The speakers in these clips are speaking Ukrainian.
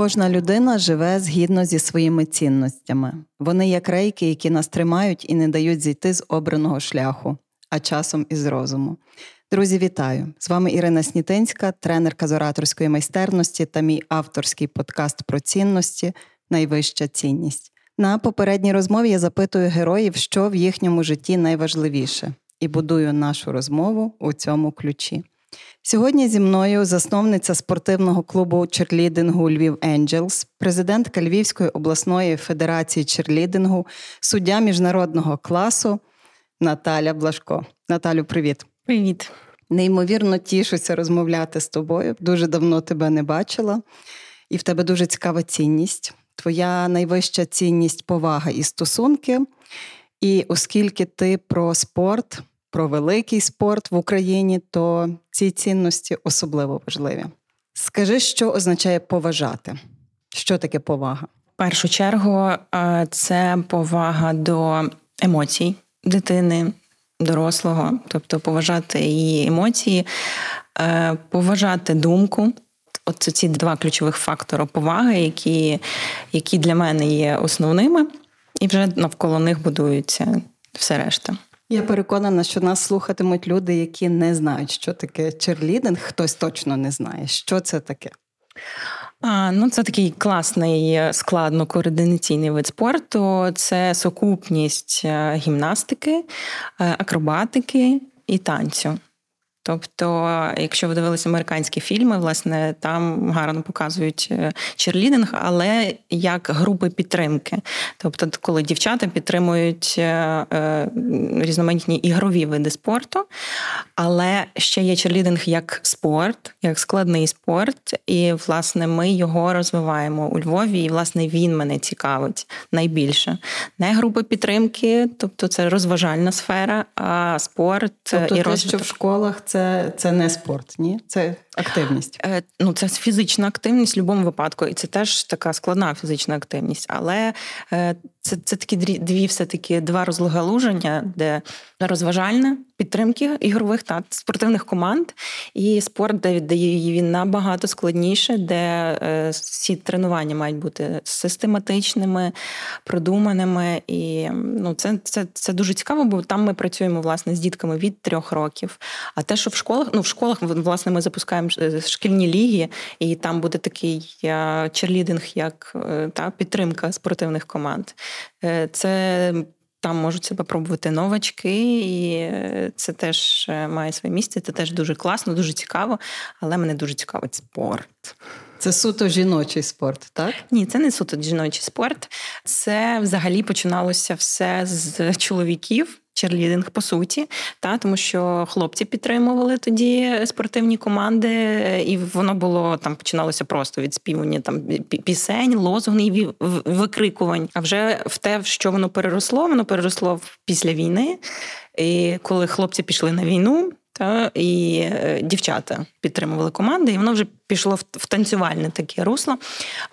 Кожна людина живе згідно зі своїми цінностями. Вони як рейки, які нас тримають і не дають зійти з обраного шляху, а часом із розуму. Друзі, вітаю! З вами Ірина Снітинська, тренерка з ораторської майстерності та мій авторський подкаст про цінності Найвища цінність. На попередній розмові я запитую героїв, що в їхньому житті найважливіше, і будую нашу розмову у цьому ключі. Сьогодні зі мною засновниця спортивного клубу черлідингу Львів Енджелс, президентка Львівської обласної федерації черлідингу, суддя міжнародного класу Наталя Блашко. Наталю, привіт. Привіт. Неймовірно тішуся розмовляти з тобою. Дуже давно тебе не бачила, і в тебе дуже цікава цінність. Твоя найвища цінність повага і стосунки. І оскільки ти про спорт, про великий спорт в Україні, то ці цінності особливо важливі. Скажи, що означає поважати? Що таке повага? В першу чергу це повага до емоцій дитини, дорослого, тобто поважати її емоції, е, поважати думку. От ці два ключових фактори поваги, які, які для мене є основними, і вже навколо них будується все решта. Я переконана, що нас слухатимуть люди, які не знають, що таке черлідинг. Хтось точно не знає, що це таке. А, Ну, це такий класний складно-координаційний вид спорту. Це сукупність е, гімнастики, е, акробатики і танцю. Тобто, якщо ви дивилися американські фільми, власне, там гарно показують е, черлідинг, але як групи підтримки. Тобто, коли дівчата підтримують е, е, різноманітні ігрові види спорту, але ще є черлідинг як спорт, як складний спорт, і власне ми його розвиваємо у Львові, і власне він мене цікавить найбільше. Не групи підтримки, тобто це розважальна сфера, а спорт тобто і те, що в школах це це не спорт, ні? Це активність. Е, ну, це фізична активність в будь-якому випадку, і це теж така складна фізична активність. Але е, це це такі дві все-таки два розгалуження, де розважальне підтримки ігрових та спортивних команд, і спорт, де віддає він набагато складніше, де е, всі тренування мають бути систематичними, продуманими. І ну, це це, це дуже цікаво, бо там ми працюємо власне з дітками від трьох років. А те, що в школах, ну в школах власне ми запускаємо шкільні ліги, і там буде такий е, черлідинг, як та підтримка спортивних команд. Це там можуть себе пробувати новачки, і е, це теж е, має своє місце. Це теж дуже класно, дуже цікаво, але мене дуже цікавить спорт. Це суто жіночий спорт, так? Ні, це не суто жіночий спорт. Це взагалі починалося все з чоловіків черлідинг по суті, та тому що хлопці підтримували тоді спортивні команди, і воно було там починалося просто від співання там пісень, лозунгів, викрикувань. А вже в те, в що воно переросло, воно переросло після війни. І коли хлопці пішли на війну, та і е, дівчата підтримували команди, і воно вже пішло в танцювальне таке русло.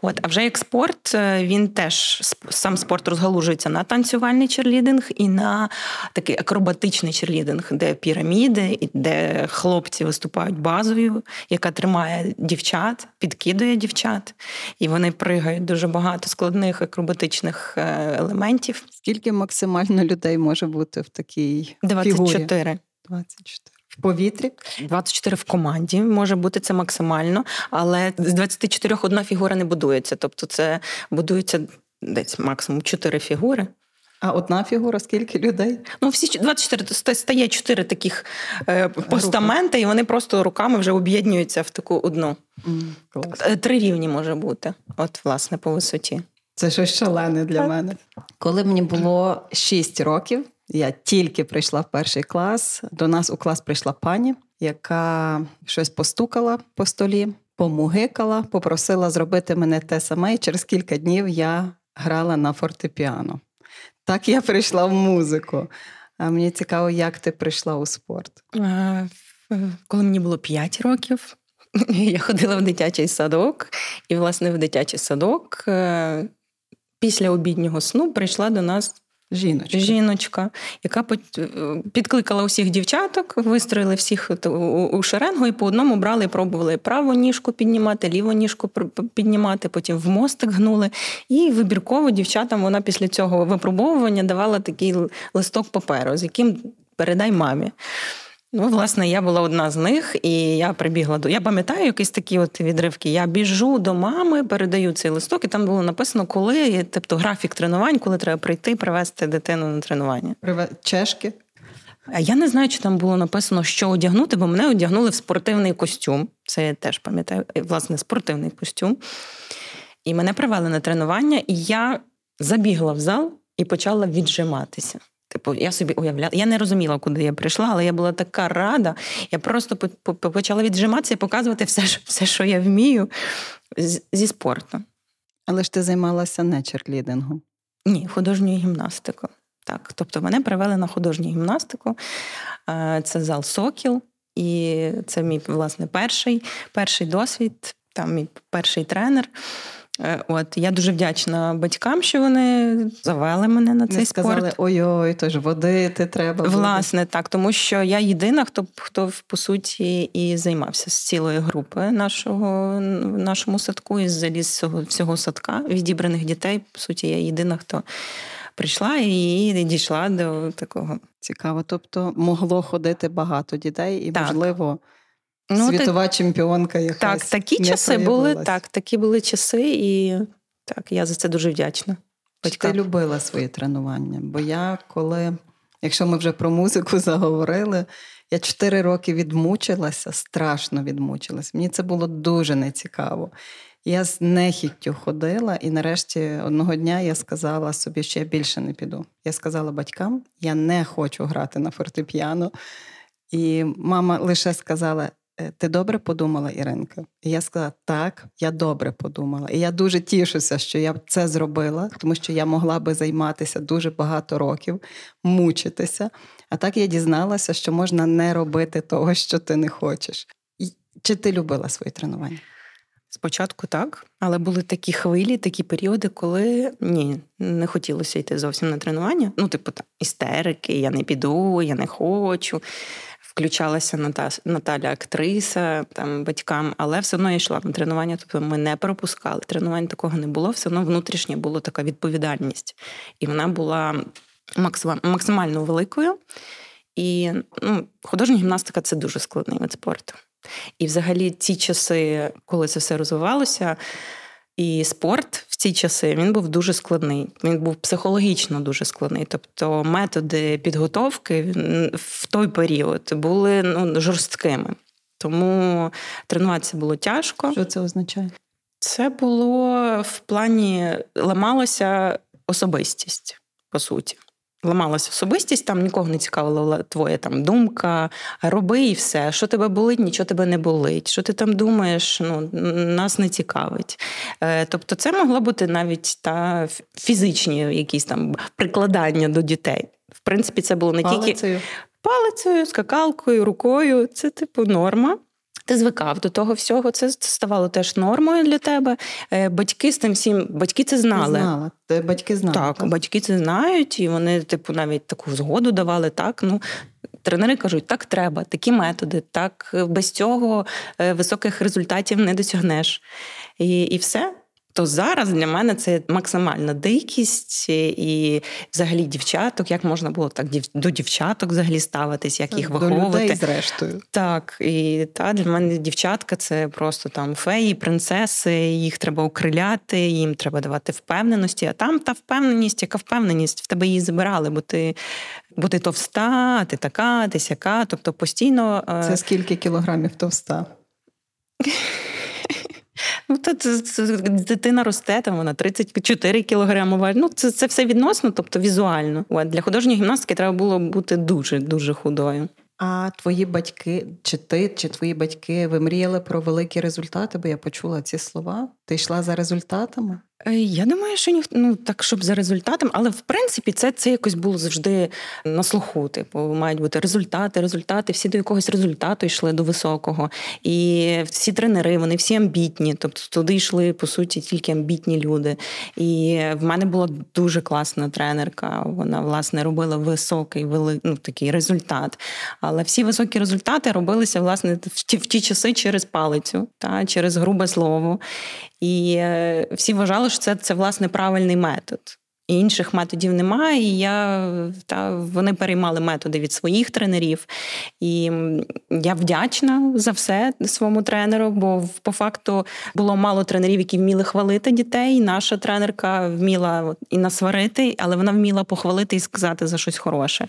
От, А вже як спорт, е, він теж сам спорт розгалужується на танцювальний черлідинг і на такий акробатичний черлідинг, де піраміди, де хлопці виступають базою, яка тримає дівчат, підкидує дівчат, і вони пригають дуже багато складних акробатичних е, елементів. Скільки максимально людей може бути в такій 24. фігурі? 24 в повітрі. 24 в команді може бути це максимально, але з 24 одна фігура не будується. Тобто, це будується десь максимум 4 фігури. А одна фігура, скільки людей? Ну, всі 24 стає 4 таких е, постаменти, і вони просто руками вже об'єднуються в таку одну. Mm, Три рівні може бути, от, власне, по висоті. Це щось шалене для так. мене. Коли мені було 6 років, я тільки прийшла в перший клас. До нас у клас прийшла пані, яка щось постукала по столі, помугикала, попросила зробити мене те саме, і через кілька днів я грала на фортепіано. Так я прийшла в музику. А мені цікаво, як ти прийшла у спорт. Коли мені було 5 років, я ходила в дитячий садок, і, власне, в дитячий садок е, після обіднього сну прийшла до нас. Жіночка, жіночка, яка підкликала усіх дівчаток, вистроїли всіх у шеренгу і по одному брали і пробували праву ніжку піднімати, ліву ніжку піднімати, потім в мостик гнули. І вибірково дівчатам вона після цього випробовування давала такий листок паперу, з яким передай мамі. Ну, власне, я була одна з них, і я прибігла до. Я пам'ятаю якісь такі от відривки. Я біжу до мами, передаю цей листок, і там було написано, коли, тобто графік тренувань, коли треба прийти привезти дитину на тренування. Чешки? Я не знаю, чи там було написано, що одягнути, бо мене одягнули в спортивний костюм. Це я теж пам'ятаю, власне, спортивний костюм. І мене привели на тренування, і я забігла в зал і почала віджиматися. Типу, я собі уявляла, я не розуміла, куди я прийшла, але я була така рада. Я просто почала віджиматися і показувати все, все, що я вмію зі спорту. Але ж ти займалася не черлідингом? Ні, художньою гімнастикою. Так, тобто мене привели на художню гімнастику. Це зал Сокіл, і це мій власне перший, перший досвід, там мій перший тренер. Е, от я дуже вдячна батькам, що вони завели мене на цей Не спорт. сказали, ой-ой, то ж водити треба. Буде. Власне, так, тому що я єдина, хто хто по суті і займався з цілої групи нашого в нашому садку і заліз всього, всього садка відібраних дітей. По суті, я єдина, хто прийшла і дійшла до такого. Цікаво. Тобто могло ходити багато дітей, і так. можливо. Ну, Світова так, чемпіонка якась. Так, такі часи були, так, такі були часи, і так, я за це дуже вдячна. Чи ти любила свої тренування? Бо я коли, якщо ми вже про музику заговорили, я чотири роки відмучилася, страшно відмучилася. Мені це було дуже нецікаво. Я з нехіттю ходила, і нарешті одного дня я сказала собі, що я більше не піду. Я сказала батькам, я не хочу грати на фортепіано. І мама лише сказала: ти добре подумала, Іринка? І я сказала, так, я добре подумала. І я дуже тішуся, що я це зробила, тому що я могла би займатися дуже багато років, мучитися. А так я дізналася, що можна не робити того, що ти не хочеш. Чи ти любила свої тренування? Спочатку так, але були такі хвилі, такі періоди, коли ні, не хотілося йти зовсім на тренування. Ну, типу, там істерики, я не піду, я не хочу включалася Наталя актриса там батькам, але все одно я йшла на тренування. Тобто ми не пропускали. Тренувань такого не було, все одно внутрішня була така відповідальність. І вона була максимально великою. І ну, художня гімнастика це дуже складний вид спорту. І взагалі ці часи, коли це все розвивалося. І спорт в ці часи він був дуже складний. Він був психологічно дуже складний. Тобто методи підготовки в той період були ну, жорсткими. Тому тренуватися було тяжко. Що це означає? Це було в плані ламалася особистість, по суті ламалася особистість, там нікого не цікавила твоя там думка, роби і все. Що тебе болить, нічого тебе не болить. Що ти там думаєш, ну нас не цікавить. Е, тобто, це могло бути навіть та фізичні якісь там прикладання до дітей. В принципі, це було не Палицею. тільки палицею, скакалкою, рукою. Це типу норма. Ти звикав до того всього, це ставало теж нормою для тебе. Е, батьки з тим всім, батьки це знали. Знала. Батьки знали. Так, так, батьки це знають, і вони, типу, навіть таку згоду давали. Так, ну тренери кажуть, так треба, такі методи, так без цього е, високих результатів не досягнеш. І, І все то зараз для мене це максимальна дикість і взагалі дівчаток, як можна було так до дівчаток взагалі ставитись, як їх виховувати. До людей, зрештою. Так, і та для мене дівчатка це просто там феї, принцеси, їх треба укриляти, їм треба давати впевненості. А там та впевненість, яка впевненість, в тебе її забирали, бо ти. Бо ти товста, ти така, ти сяка. Тобто постійно. Е, це скільки кілограмів товста? Ну, то це, це, дитина росте, там вона 34 кілограми важить. Ну, це це все відносно, тобто візуально. От, Для художньої гімнастики треба було бути дуже дуже худою. А твої батьки, чи ти, чи твої батьки ви мріяли про великі результати? Бо я почула ці слова. Ти йшла за результатами? Е, я думаю, що ніхто ну так, щоб за результатом, але в принципі це це якось було завжди на слуху. Типу, мають бути результати, результати. Всі до якогось результату йшли до високого. І всі тренери, вони всі амбітні. Тобто туди йшли по суті тільки амбітні люди. І в мене була дуже класна тренерка. Вона власне робила високий, вели, ну, такий результат. Але всі високі результати робилися власне в ті, в ті часи через палицю, та через грубе слово. І е, всі вважали, що це це власне правильний метод. І інших методів немає. І я та вони переймали методи від своїх тренерів. І я вдячна за все своєму тренеру, бо по факту було мало тренерів, які вміли хвалити дітей. Наша тренерка вміла і насварити, але вона вміла похвалити і сказати за щось хороше.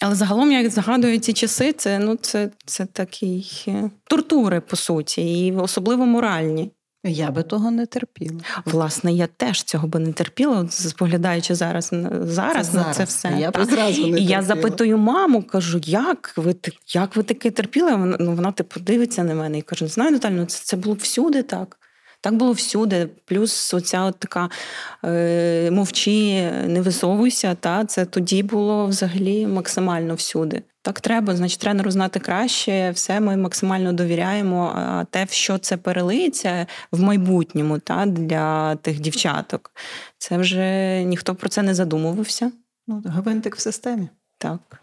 Але загалом я згадую ці часи, це ну це, це такі е, тортури, по суті, і особливо моральні. Я би того не терпіла. Власне, я теж цього би не терпіла, споглядаючи зараз зараз це на зараз. це все. Я б зразу не І я запитую маму, кажу, як ви як ви таке терпіли? Вона ну, вона типу дивиться на мене і каже: не знаю, Наталю, ну це, це було всюди так. Так було всюди. Плюс оця от така е, мовчи, не висовуйся. Та це тоді було взагалі максимально всюди. Так треба, значить, тренеру знати краще, все ми максимально довіряємо. Те, в що це перелиється в майбутньому, та для тих дівчаток, це вже ніхто про це не задумувався. Ну, Гвинтик в системі. Так.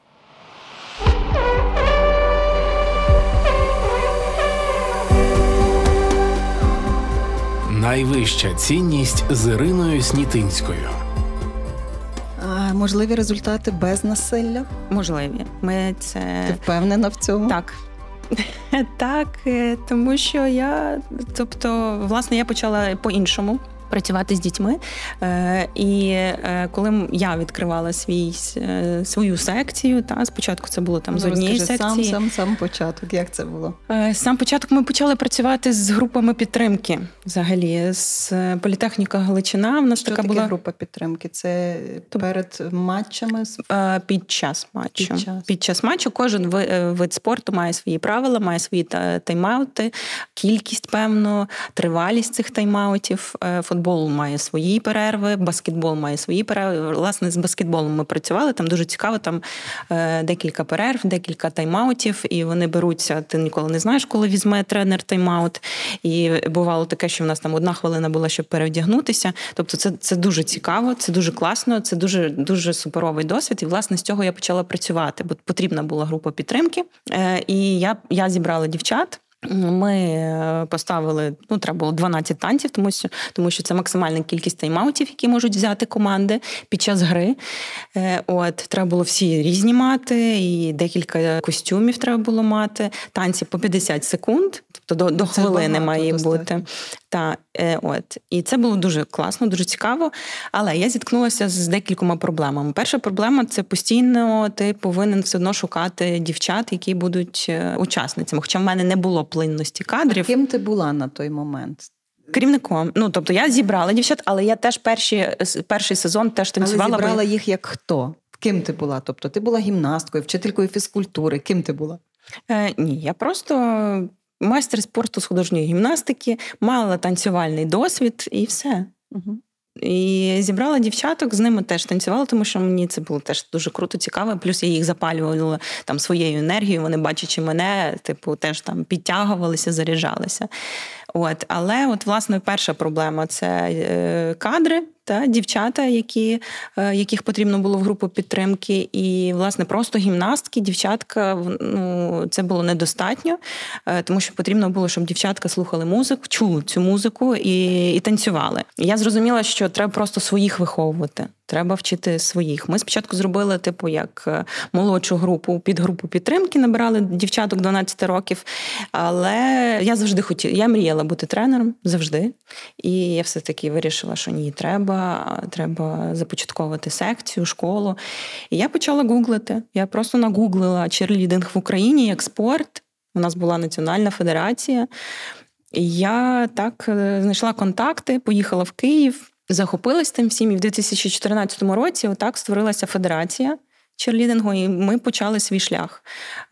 Найвища цінність з Іриною Снітинською. Можливі результати без насилля? Можливі. Ми це Ти впевнена в цьому? Так. Так, е, тому що я, тобто, власне, я почала по-іншому працювати з дітьми. Е, і е, коли я відкривала свій е, свою секцію, та спочатку це було там ну, з однієї секції. Сам сам сам початок. Як це було? Сам початок ми почали працювати з групами підтримки. Взагалі, з політехніка Галичина. В нас Що така таке була група підтримки. Це перед матчами під час матчу. Під час, під час матчу кожен вид спорту має свої правила, має свої тайм-аути, кількість певно, тривалість цих тайм-аутів футбол має свої перерви, баскетбол має свої перерви. Власне, з баскетболом ми працювали. Там дуже цікаво. Там е, декілька перерв, декілька тайм-аутів, і вони беруться. Ти ніколи не знаєш, коли візьме тренер тайм-аут. І бувало таке, що в нас там одна хвилина була, щоб перевдягнутися. Тобто, це це дуже цікаво, це дуже класно, це дуже дуже суперовий досвід. І власне з цього я почала працювати, бо потрібна була група підтримки. Е, і я, я зібрала дівчат. Ми е, поставили, ну треба було 12 танців, тому що тому що це максимальна кількість тайм-аутів, які можуть взяти команди під час гри. Е, от треба було всі різні мати, і декілька костюмів треба було мати. Танці по 50 секунд, тобто до до хвилини має бути. Та е, от і це було дуже класно, дуже цікаво. Але я зіткнулася з декількома проблемами. Перша проблема це постійно ти повинен все одно шукати дівчат, які будуть учасницями. Хоча в мене не було плинності кадрів. А Ким ти була на той момент? Керівником. Ну тобто я зібрала дівчат, але я теж перші, перший сезон теж танцювала. Але зібрала бо... їх як хто? Ким ти була? Тобто ти була гімнасткою, вчителькою фізкультури. Ким ти була? Е, Ні, я просто майстер спорту з художньої гімнастики, мала танцювальний досвід і все. Угу. І зібрала дівчаток, з ними теж танцювала, тому що мені це було теж дуже круто, цікаво. Плюс я їх запалювала там своєю енергією. Вони, бачачи мене, типу, теж там підтягувалися, заряджалися. От, але, от, власне, перша проблема це е, кадри та дівчата, які, е, яких потрібно було в групу підтримки, і власне просто гімнастки, дівчатка ну це було недостатньо, е, тому що потрібно було, щоб дівчатка слухали музику, чули цю музику і, і танцювали. Я зрозуміла, що треба просто своїх виховувати. Треба вчити своїх. Ми спочатку зробили, типу, як молодшу групу під групу підтримки, набирали дівчаток 12 років. Але я завжди хотіла, я мріяла бути тренером завжди. І я все-таки вирішила, що ні, треба, треба започатковувати секцію, школу. І я почала гуглити. Я просто нагуглила черлідинг в Україні як спорт. У нас була національна федерація. І я так е, знайшла контакти, поїхала в Київ, захопилась тим всім. І в 2014 році отак створилася федерація черлідингу, і ми почали свій шлях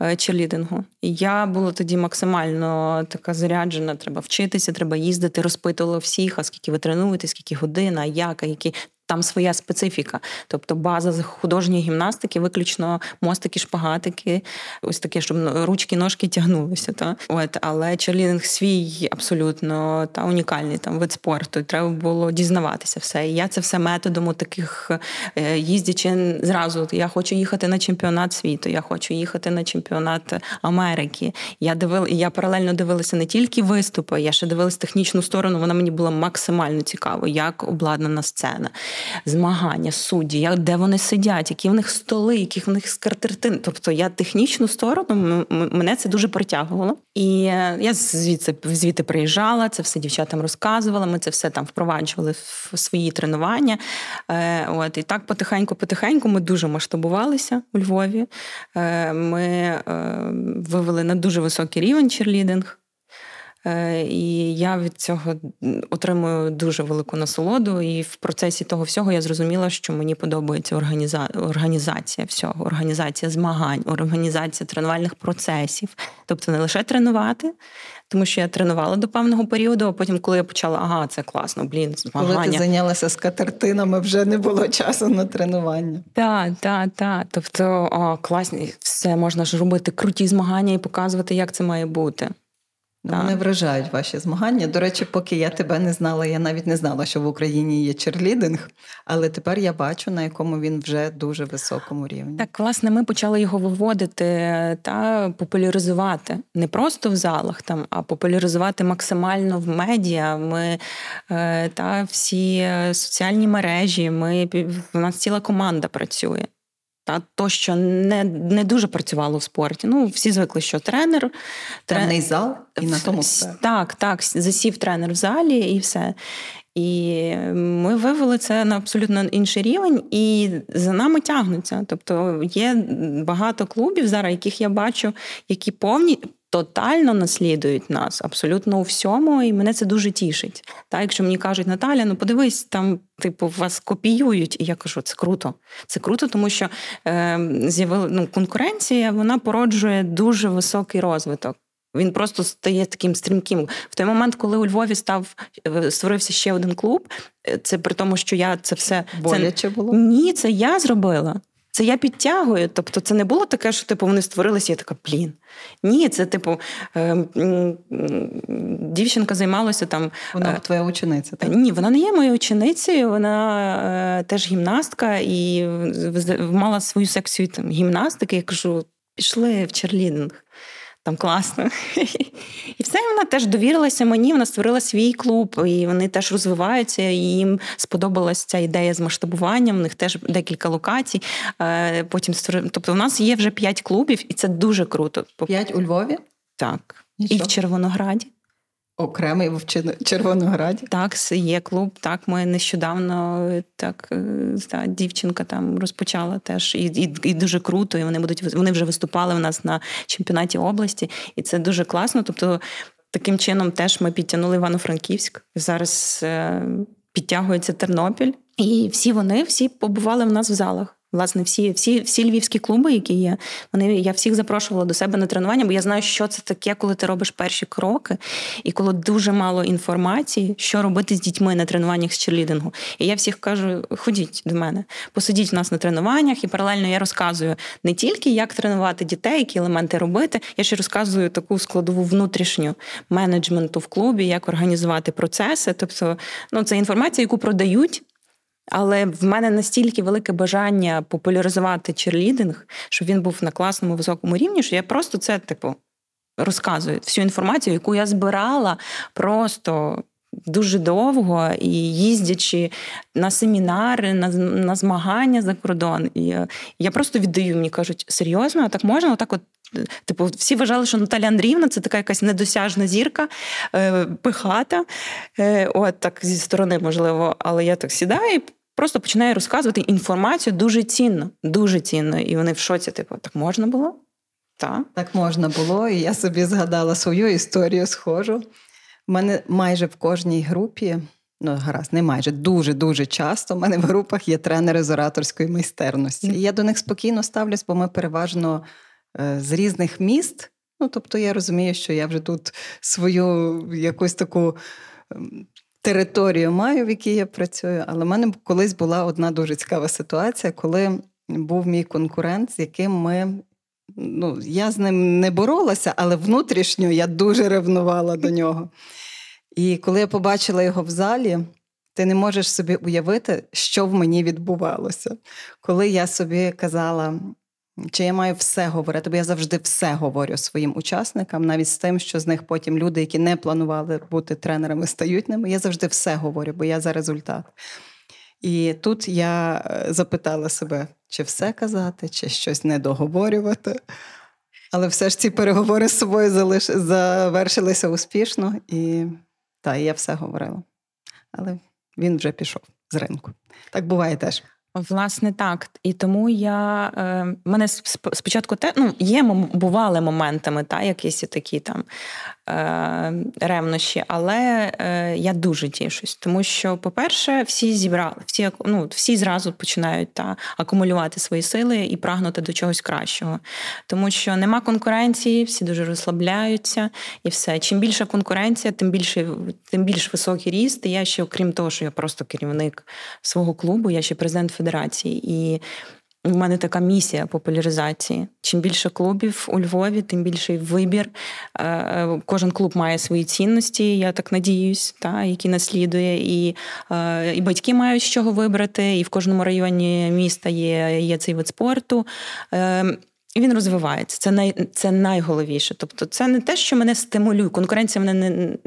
е, черлідингу. І я була тоді максимально така заряджена. Треба вчитися, треба їздити, розпитувала всіх, а скільки ви тренуєте, скільки годин, а як, а які там своя специфіка, тобто база з художньої гімнастики, виключно мостики, шпагатики, ось таке, щоб ручки, ножки тягнулися. Та от, але черлінг свій абсолютно та унікальний там вид спорту. І треба було дізнаватися все. І я це все методом таких е, їздячи зразу. Я хочу їхати на чемпіонат світу, я хочу їхати на чемпіонат Америки. Я дивила, я паралельно дивилася не тільки виступи, я ще дивилася технічну сторону. Вона мені була максимально цікава, як обладнана сцена змагання, судді, як, де вони сидять, які в них столи, які в них скартертини. Тобто я технічну сторону мене це дуже притягувало. І е, я звідси звідти приїжджала, це все дівчатам розказувала. Ми це все там впроваджували в свої тренування. Е, от і так потихеньку-потихеньку ми дуже масштабувалися у Львові. Е, ми вивели на дуже високий рівень черлідинг. Е, і я від цього отримую дуже велику насолоду. І в процесі того всього я зрозуміла, що мені подобається організа... організація всього, організація змагань, організація тренувальних процесів. Тобто не лише тренувати, тому що я тренувала до певного періоду, а потім, коли я почала, ага, це класно, блін, змагання. Коли ти зайнялася з катертинами, вже не було часу на тренування. Так, так, так. Тобто, о, класно, все можна ж робити круті змагання і показувати, як це має бути. Так. Мене вражають ваші змагання. До речі, поки я тебе не знала, я навіть не знала, що в Україні є черлідинг, але тепер я бачу, на якому він вже дуже високому рівні. Так, власне, ми почали його виводити та популяризувати не просто в залах, там, а популяризувати максимально в медіа. Ми е, та всі соціальні мережі. Ми в нас ціла команда працює. Та то, що не не дуже працювало в спорті. Ну, всі звикли, що тренер. Тренерний зал і на тому все. Так, так, засів тренер в залі і все. І ми вивели це на абсолютно інший рівень, і за нами тягнуться. Тобто є багато клубів зараз, яких я бачу, які повні тотально наслідують нас абсолютно у всьому, і мене це дуже тішить. Та якщо мені кажуть, Наталя, ну подивись, там типу вас копіюють, і я кажу, це круто. Це круто, тому що е, з'явила ну, конкуренція, вона породжує дуже високий розвиток. Він просто стає таким стрімким. В той момент, коли у Львові став е, створився ще один клуб, е, це при тому, що я це все боляче це... було? Ні, це я зробила. Це я підтягую. Тобто, це не було таке, що типу вони створилися, я така блін. Ні, це типу е, дівчинка займалася там. Вона твоя учениця. так? Ні, вона не є моєю ученицею, вона теж гімнастка і мала свою секцію там, гімнастики. Я кажу, пішли в черлідинг там класно. І все вона теж довірилася мені, вона створила свій клуб, і вони теж розвиваються, і їм сподобалася ця ідея з масштабуванням, у них теж декілька локацій. Е, потім Тобто, у нас є вже п'ять клубів, і це дуже круто. П'ять у Львові? Так. І, і в Червонограді. Окремий в Червонограді? Так, є клуб. Так, ми нещодавно так е, та, дівчинка там розпочала теж, і і, і дуже круто. І вони будуть вони вже виступали у нас на чемпіонаті області, і це дуже класно. Тобто, таким чином теж ми підтягнули Івано-Франківськ. Зараз е, підтягується Тернопіль, і всі вони всі побували в нас в залах. Власне, всі всі, всі львівські клуби, які є, вони я всіх запрошувала до себе на тренування, бо я знаю, що це таке, коли ти робиш перші кроки, і коли дуже мало інформації, що робити з дітьми на тренуваннях з черлідингу. І я всіх кажу: ходіть до мене, посидіть в нас на тренуваннях, і паралельно я розказую не тільки, як тренувати дітей, які елементи робити. Я ще розказую таку складову внутрішню менеджменту в клубі, як організувати процеси. Тобто, ну це інформація, яку продають. Але в мене настільки велике бажання популяризувати черлідинг, щоб він був на класному високому рівні, що я просто це, типу, розказую всю інформацію, яку я збирала просто. Дуже довго і їздячи на семінари, на на змагання за кордон. І Я просто віддаю, мені кажуть, серйозно, так можна? Отак от, Типу, всі вважали, що Наталя Андріївна це така якась недосяжна зірка, е, пихата. Е, от так зі сторони, можливо, але я так сідаю і просто починаю розказувати інформацію дуже цінно, дуже цінно. І вони в шоці, типу, так можна було? Так. Так можна було, і я собі згадала свою історію схожу. У мене майже в кожній групі, ну гаразд, не майже дуже-дуже часто. У мене в групах є тренери з ораторської майстерності. І я до них спокійно ставлюсь, бо ми переважно з різних міст. Ну, тобто я розумію, що я вже тут свою якусь таку ем, територію маю, в якій я працюю. Але в мене колись була одна дуже цікава ситуація, коли був мій конкурент, з яким ми. Ну, я з ним не боролася, але внутрішньо я дуже ревнувала до нього. І коли я побачила його в залі, ти не можеш собі уявити, що в мені відбувалося. Коли я собі казала, чи я маю все говорити, бо я завжди все говорю своїм учасникам, навіть з тим, що з них потім люди, які не планували бути тренерами, стають ними. Я завжди все говорю, бо я за результат. І тут я е, запитала себе, чи все казати, чи щось не договорювати. Але все ж ці переговори з собою залиш... завершилися успішно, і та, я все говорила. Але він вже пішов з ринку. Так буває теж. Власне, так. І тому я е, мене спочатку те, ну, є бували моментами, та, якісь такі там е, ревнощі, але е, я дуже тішусь, тому що, по-перше, всі зібрали, всі ну, всі зразу починають та, акумулювати свої сили і прагнути до чогось кращого. Тому що нема конкуренції, всі дуже розслабляються і все. Чим більша конкуренція, тим більше, тим більш високий ріст. І я ще, окрім того, що я просто керівник свого клубу, я ще президент федерації. І у мене така місія популяризації. Чим більше клубів у Львові, тим більший вибір. Е, кожен клуб має свої цінності, я так надіюсь, та, які наслідує. І е, і батьки мають з чого вибрати, і в кожному районі міста є є цей вид спорту. Е, і він розвивається. Це най, це найголовніше. Тобто, це не те, що мене стимулює. Конкуренція мене не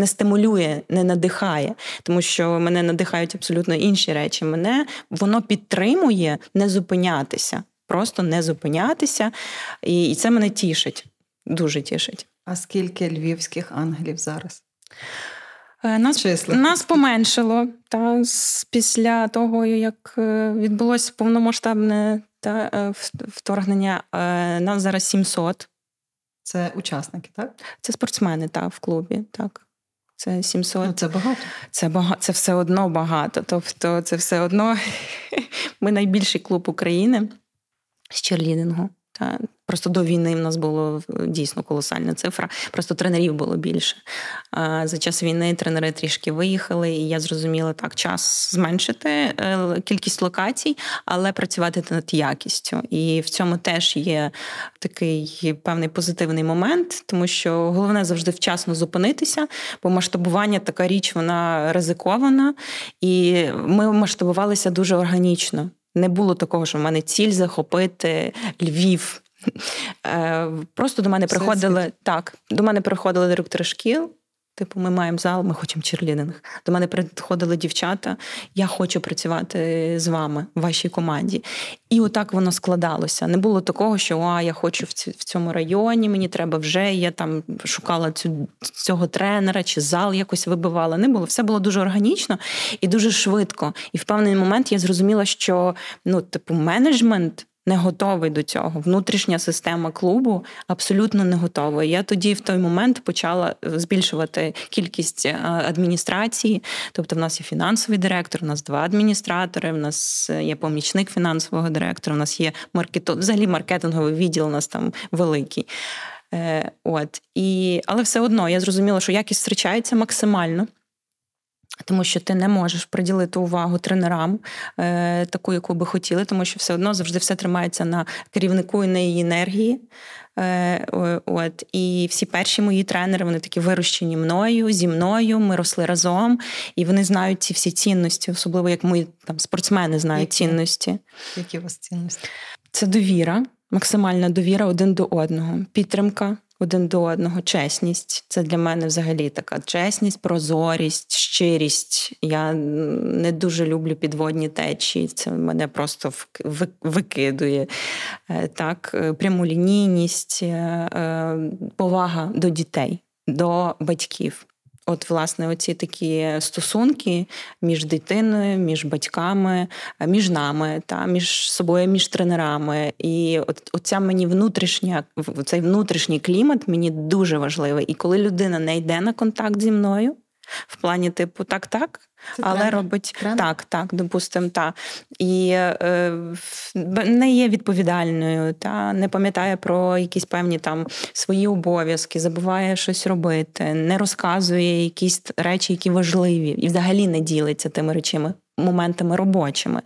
не стимулює, не надихає, тому що мене надихають абсолютно інші речі. Мене воно підтримує не зупинятися, просто не зупинятися, і це мене тішить, дуже тішить. А скільки львівських ангелів зараз? Е, нас Число. нас поменшило та після того, як е, відбулося повномасштабне та е, вторгнення. Нас зараз 700. Це учасники, так? Це спортсмени, так, в клубі, так. Це 700. Ну, Це багато. Це багато, це все одно багато. Тобто, це все одно ми найбільший клуб України з черлідингу. Та Просто до війни в нас було дійсно колосальна цифра. Просто тренерів було більше. За час війни тренери трішки виїхали, і я зрозуміла так, час зменшити е, кількість локацій, але працювати над якістю. І в цьому теж є такий певний позитивний момент, тому що головне завжди вчасно зупинитися, бо масштабування така річ, вона ризикована, і ми масштабувалися дуже органічно. Не було такого, що в мене ціль захопити Львів. Е, просто до мене Все приходили світ. так, до мене приходили директори шкіл. Типу, ми маємо зал, ми хочемо черлідинг. До мене приходили дівчата. Я хочу працювати з вами в вашій команді. І отак воно складалося. Не було такого, що а я хочу в цьому районі, мені треба вже. Я там шукала цю цього тренера чи зал якось вибивала. Не було. Все було дуже органічно і дуже швидко. І в певний момент я зрозуміла, що ну, типу, менеджмент не готовий до цього. Внутрішня система клубу абсолютно не готова. Я тоді в той момент почала збільшувати кількість е, адміністрації. Тобто, в нас є фінансовий директор, у нас два адміністратори, в нас є помічник фінансового директора, у нас є маркетинг, взагалі маркетинговий відділ у нас там великий. Е, от і але все одно я зрозуміла, що якість зустрічається максимально тому що ти не можеш приділити увагу тренерам, е, таку, яку би хотіли, тому що все одно завжди все тримається на керівнику і на її енергії. Е, от І всі перші мої тренери, вони такі вирощені мною, зі мною. Ми росли разом, і вони знають ці всі цінності, особливо як мої там спортсмени знають Які? цінності. Які у вас цінності? Це довіра, максимальна довіра один до одного, підтримка один до одного. Чесність це для мене взагалі така чесність, прозорість, щирість. Я не дуже люблю підводні течії. Це мене просто викидує. Е, так, е, прямолінійність, е, повага до дітей, до батьків. От, власне, оці такі стосунки між дитиною, між батьками, між нами, та між собою, між тренерами. І от оця мені внутрішня, цей внутрішній клімат мені дуже важливий. І коли людина не йде на контакт зі мною, в плані, типу, так, так, Це але тренер. робить тренер? так, так, допустимо, так. І е, не є відповідальною, та не пам'ятає про якісь певні там свої обов'язки, забуває щось робити, не розказує якісь речі, які важливі, і взагалі не ділиться тими речами. Моментами робочими.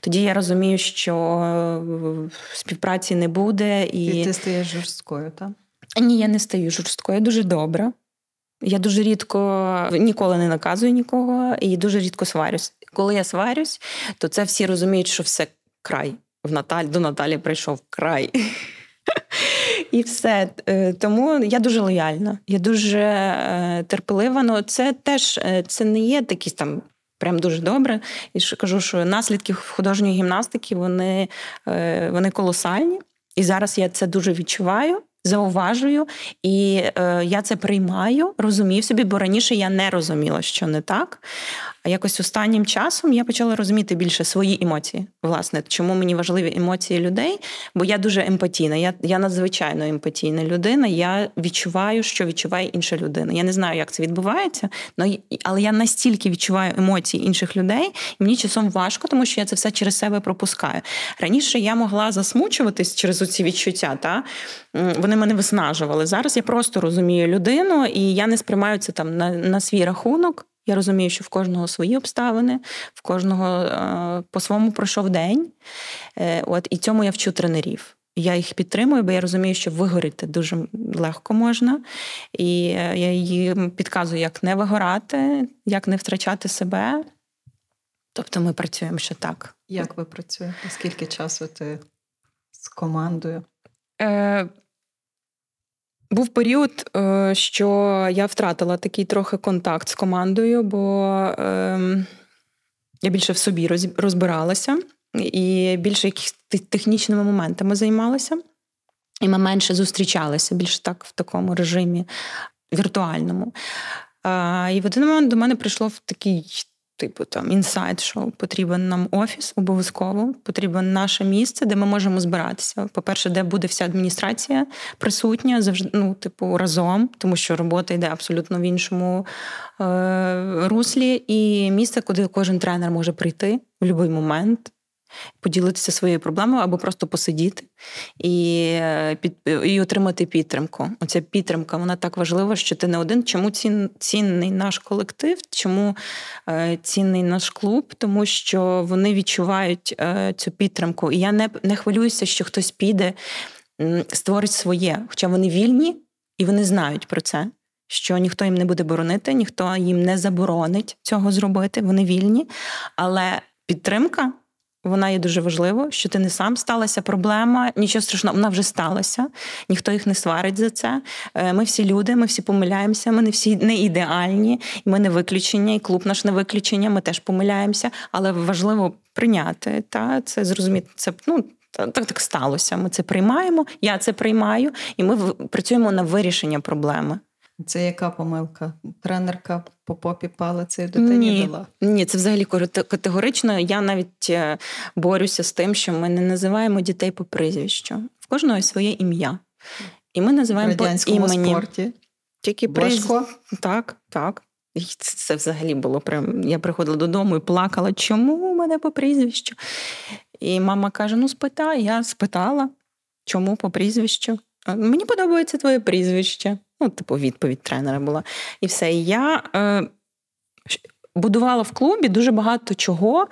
Тоді я розумію, що е, співпраці не буде. І, і ти стаєш жорсткою, так? Ні, я не стаю жорсткою, я дуже добра. Я дуже рідко ніколи не наказую нікого і дуже рідко сварюсь. Коли я сварюсь, то це всі розуміють, що все край. В Наталь до Наталі прийшов край. І все. Е, тому я дуже лояльна, я дуже е, терпелива. Ну, це теж е, це не є такі там. Прям дуже добре. І ж кажу, що наслідки художньої гімнастики вони, вони колосальні. І зараз я це дуже відчуваю зауважую, і е, я це приймаю, розумію собі, бо раніше я не розуміла, що не так. А якось останнім часом я почала розуміти більше свої емоції. Власне, чому мені важливі емоції людей? Бо я дуже емпатійна. Я я надзвичайно емпатійна людина. Я відчуваю, що відчуває інша людина. Я не знаю, як це відбувається, але я настільки відчуваю емоції інших людей, і мені часом важко, тому що я це все через себе пропускаю. Раніше я могла засмучуватись через оці відчуття. Та вони мене виснажували. Зараз я просто розумію людину, і я не сприймаю це там на, на свій рахунок. Я розумію, що в кожного свої обставини, в кожного е, по-своєму пройшов день. Е, от І цьому я вчу тренерів. Я їх підтримую, бо я розумію, що вигоріти дуже легко можна. І е, я їм підказую, як не вигорати, як не втрачати себе. Тобто ми працюємо ще так. Як ви працюєте? Скільки часу ти з командою? Е, був період, е, що я втратила такий трохи контакт з командою, бо ем, я більше в собі розбиралася і більше якихось технічними моментами займалася. І ми менше зустрічалися більше так в такому режимі віртуальному. І в один момент до мене прийшло в такий типу там інсайт, що потрібен нам офіс обов'язково, потрібен наше місце, де ми можемо збиратися. По-перше, де буде вся адміністрація присутня, завжди ну, типу, разом, тому що робота йде абсолютно в іншому е- руслі, і місце, куди кожен тренер може прийти в будь-який момент поділитися своєю проблемою або просто посидіти і е, під, і отримати підтримку. Оця підтримка вона так важлива, що ти не один. Чому цін, цінний наш колектив? Чому е, цінний наш клуб? Тому що вони відчувають е, цю підтримку. І я не, не хвилююся, що хтось піде, створить своє, хоча вони вільні і вони знають про це. Що ніхто їм не буде боронити, ніхто їм не заборонить цього зробити, вони вільні. Але підтримка вона є дуже важливо, що ти не сам сталася проблема, нічого страшного, вона вже сталася, ніхто їх не сварить за це. Е, ми всі люди, ми всі помиляємося, ми не всі не ідеальні, ми не виключення, і клуб наш не виключення, ми теж помиляємося, але важливо прийняти та це зрозуміти. Це ну. Так так сталося. Ми це приймаємо, я це приймаю, і ми працюємо на вирішення проблеми. Це яка помилка? Тренерка по попі палицею дитині Ні. дала? Ні, це взагалі категорично. Я навіть е, борюся з тим, що ми не називаємо дітей по прізвищу. В кожного своє ім'я. І ми називаємо В по імені. спорті. Тільки приз... Так, так. І це взагалі було прям. Я приходила додому і плакала, чому у мене по прізвищу? І мама каже: Ну, спитай, я спитала, чому по прізвищу. Мені подобається твоє прізвище. Ну, типу, відповідь тренера була. І все. І я е, будувала в клубі дуже багато чого,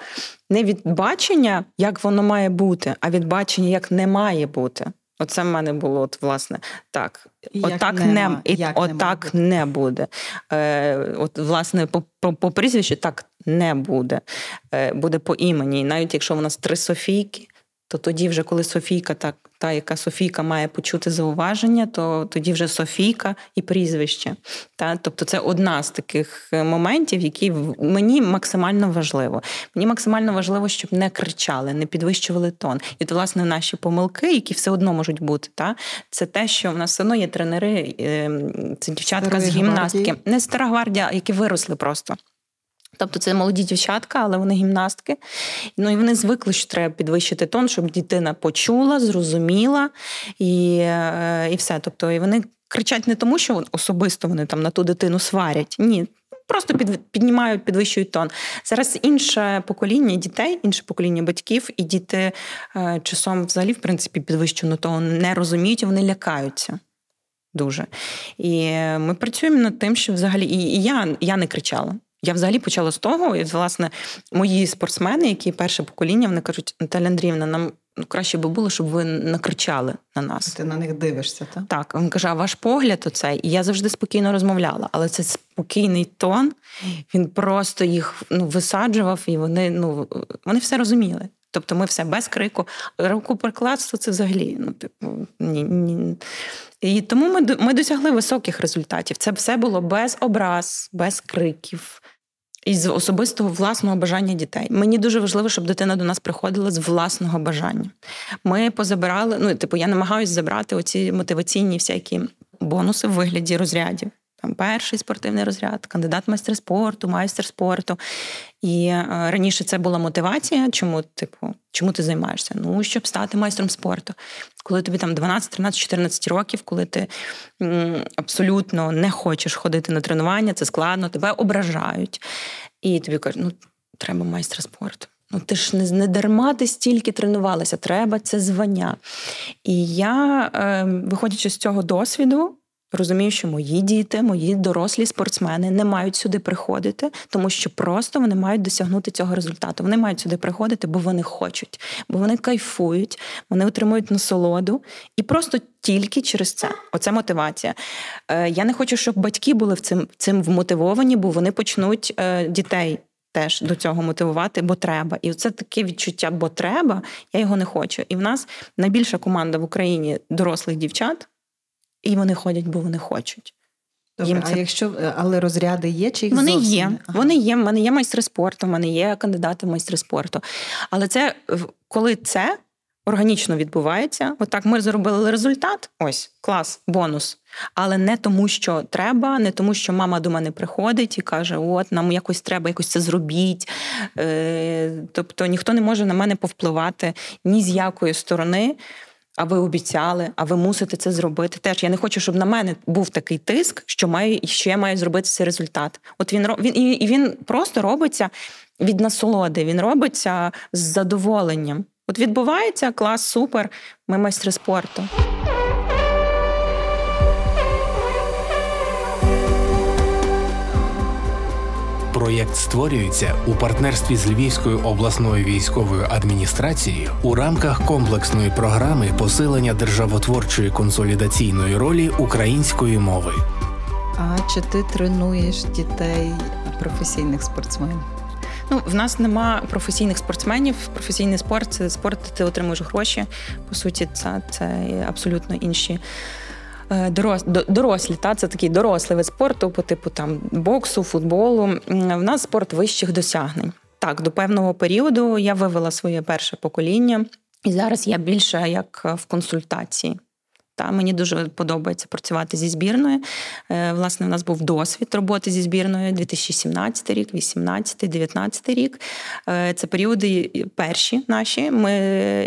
не від бачення, як воно має бути, а від бачення, як не має бути. Оце в мене було, от, власне, так. Отак не, не, і, отак не, не буде. Е, От, власне, по, по, по прізвищу так не буде. Е, Буде по імені. І навіть якщо в нас три Софійки, то тоді, вже коли Софійка, так, та, яка Софійка має почути зауваження, то тоді вже Софійка і прізвище. Та? Тобто це одна з таких е, моментів, які мені максимально важливо. Мені максимально важливо, щоб не кричали, не підвищували тон. І то, власне, наші помилки, які все одно можуть бути, та? це те, що в нас все одно є тренери, ем, це дівчатка Старої з гімнастики, гвардії. не стара гвардія, які виросли просто. Тобто це молоді дівчатка, але вони гімнастки. Ну і вони звикли, що треба підвищити тон, щоб дитина почула, зрозуміла і е, і все. Тобто, і вони кричать не тому, що особисто вони там на ту дитину сварять. Ні. Просто під, піднімають, підвищують тон. Зараз інше покоління дітей, інше покоління батьків, і діти е, часом взагалі, в принципі, підвищено тон не розуміють, вони лякаються дуже. І ми працюємо над тим, що взагалі і, і я, я не кричала. Я взагалі почала з того, і власне мої спортсмени, які перше покоління, вони кажуть, Наталя Андріївна, нам ну, краще би було, щоб ви накричали на нас. Ти на них дивишся, так? Так, він каже, а ваш погляд оцей. І я завжди спокійно розмовляла, але це спокійний тон, він просто їх ну, висаджував, і вони ну, вони все розуміли. Тобто ми все без крику. Рукоприкладство це взагалі. ну, типу, ні, ні. І тому ми ми досягли високих результатів. Це все було без образ, без криків із особистого власного бажання дітей. Мені дуже важливо, щоб дитина до нас приходила з власного бажання. Ми позабирали, ну типу, я намагаюся забрати оці мотиваційні всякі бонуси в вигляді розрядів перший спортивний розряд, кандидат майстер спорту, майстер спорту. І е, раніше це була мотивація. Чому, типу, чому ти займаєшся? Ну, щоб стати майстром спорту. Коли тобі там 12, 13, 14 років, коли ти абсолютно не хочеш ходити на тренування, це складно, тебе ображають. І тобі кажуть, ну, треба майстра спорту. Ну, ти ж не, не дарма ти стільки тренувалася, треба це звання. І я, е, виходячи з цього досвіду, Розумію, що мої діти, мої дорослі спортсмени не мають сюди приходити, тому що просто вони мають досягнути цього результату. Вони мають сюди приходити, бо вони хочуть, бо вони кайфують, вони отримують насолоду і просто тільки через це. Оце мотивація. Е, я не хочу, щоб батьки були в цим цим вмотивовані, бо вони почнуть е, дітей. Теж до цього мотивувати, бо треба. І це таке відчуття, бо треба, я його не хочу. І в нас найбільша команда в Україні дорослих дівчат і вони ходять, бо вони хочуть. Добре, Їм це... А якщо е, але розряди є, чи їх вони зовсім? є? Ага. Вони є. В мене є майстри спорту, в мене є кандидати в майстри спорту. Але це коли це органічно відбувається, отак ми зробили результат. Ось клас, бонус. Але не тому, що треба, не тому, що мама до мене приходить і каже: От нам якось треба, якось це зробіть. Е, Тобто ніхто не може на мене повпливати ні з якої сторони. А ви обіцяли, а ви мусите це зробити. Теж я не хочу, щоб на мене був такий тиск, що маю я маю зробити цей результат. От він він і він просто робиться від насолоди. Він робиться з задоволенням. От відбувається клас, супер. Ми майстри спорту. Проєкт створюється у партнерстві з Львівською обласною військовою адміністрацією у рамках комплексної програми посилення державотворчої консолідаційної ролі української мови. А чи ти тренуєш дітей професійних спортсменів? Ну, в нас нема професійних спортсменів. Професійний спорт це спорт, ти отримуєш гроші. По суті, це, це абсолютно інші. Е, дорос, дорослі, та це такий дорослий вид спорту, по типу там боксу, футболу. В нас спорт вищих досягнень. Так, до певного періоду я вивела своє перше покоління, і зараз я більше як в консультації. Та мені дуже подобається працювати зі збірною. Е, власне, у нас був досвід роботи зі збірною 2017 рік, 2018, 2019 рік. Е, це періоди перші наші. Ми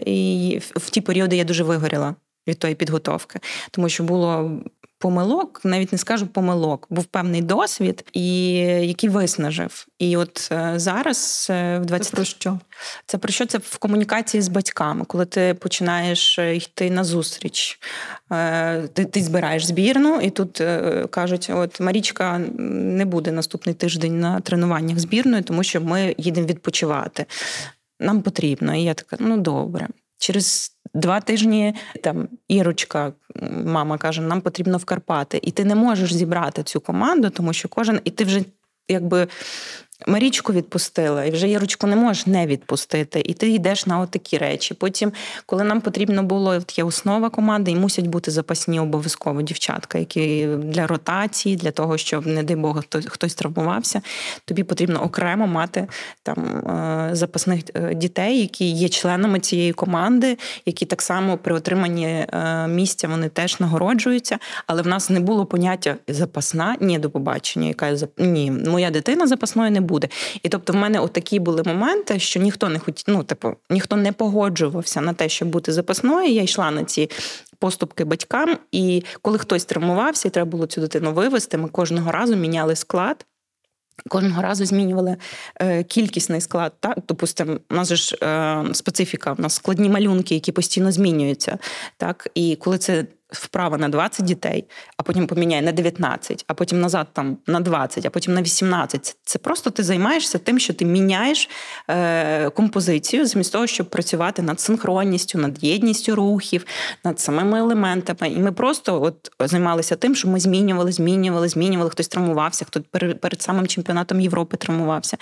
і в ті періоди я дуже вигоріла від тої підготовки, тому що було. Помилок, навіть не скажу помилок, був певний досвід, і який виснажив. І от е, зараз е, в 20... Це про що? Це про що це в комунікації з батьками, коли ти починаєш е, йти на зустріч, ти ти збираєш збірну, і тут кажуть: от Марічка не буде наступний тиждень на тренуваннях збірної, тому що ми їдемо відпочивати. Нам потрібно. І я така, ну добре. Через два тижні там Ірочка, мама каже, нам потрібно в Карпати. І ти не можеш зібрати цю команду, тому що кожен, і ти вже якби Марічку відпустила, і вже Ярочку не можеш не відпустити. І ти йдеш на отакі речі. Потім, коли нам потрібно було от є основа команди, і мусять бути запасні обов'язково дівчатка, які для ротації, для того, щоб, не дай Бог, хтось травмувався. Тобі потрібно окремо мати там е, запасних е, дітей, які є членами цієї команди, які так само при отриманні е, місця вони теж нагороджуються. Але в нас не було поняття запасна, ні до побачення, яка ні, моя дитина запасною не буде. І тобто, в мене отакі були моменти, що ніхто не хотів, ну типу, ніхто не погоджувався на те, щоб бути запасною. Я йшла на ці. Поступки батькам, і коли хтось травмувався, і треба було цю дитину вивезти, ми кожного разу міняли склад. Кожного разу змінювали е, кількісний склад. Так? Допустимо, у нас ж е, специфіка, у нас складні малюнки, які постійно змінюються. Так? І коли це вправа на 20 дітей, а потім поміняє на 19, а потім назад там на 20, а потім на 18. Це просто ти займаєшся тим, що ти міняєш е, композицію, замість того, щоб працювати над синхронністю, над єдністю рухів, над самими елементами. І ми просто от займалися тим, що ми змінювали, змінювали, змінювали. Хтось травмувався, хто перед, перед самим чемпіонатом Європи травмувався.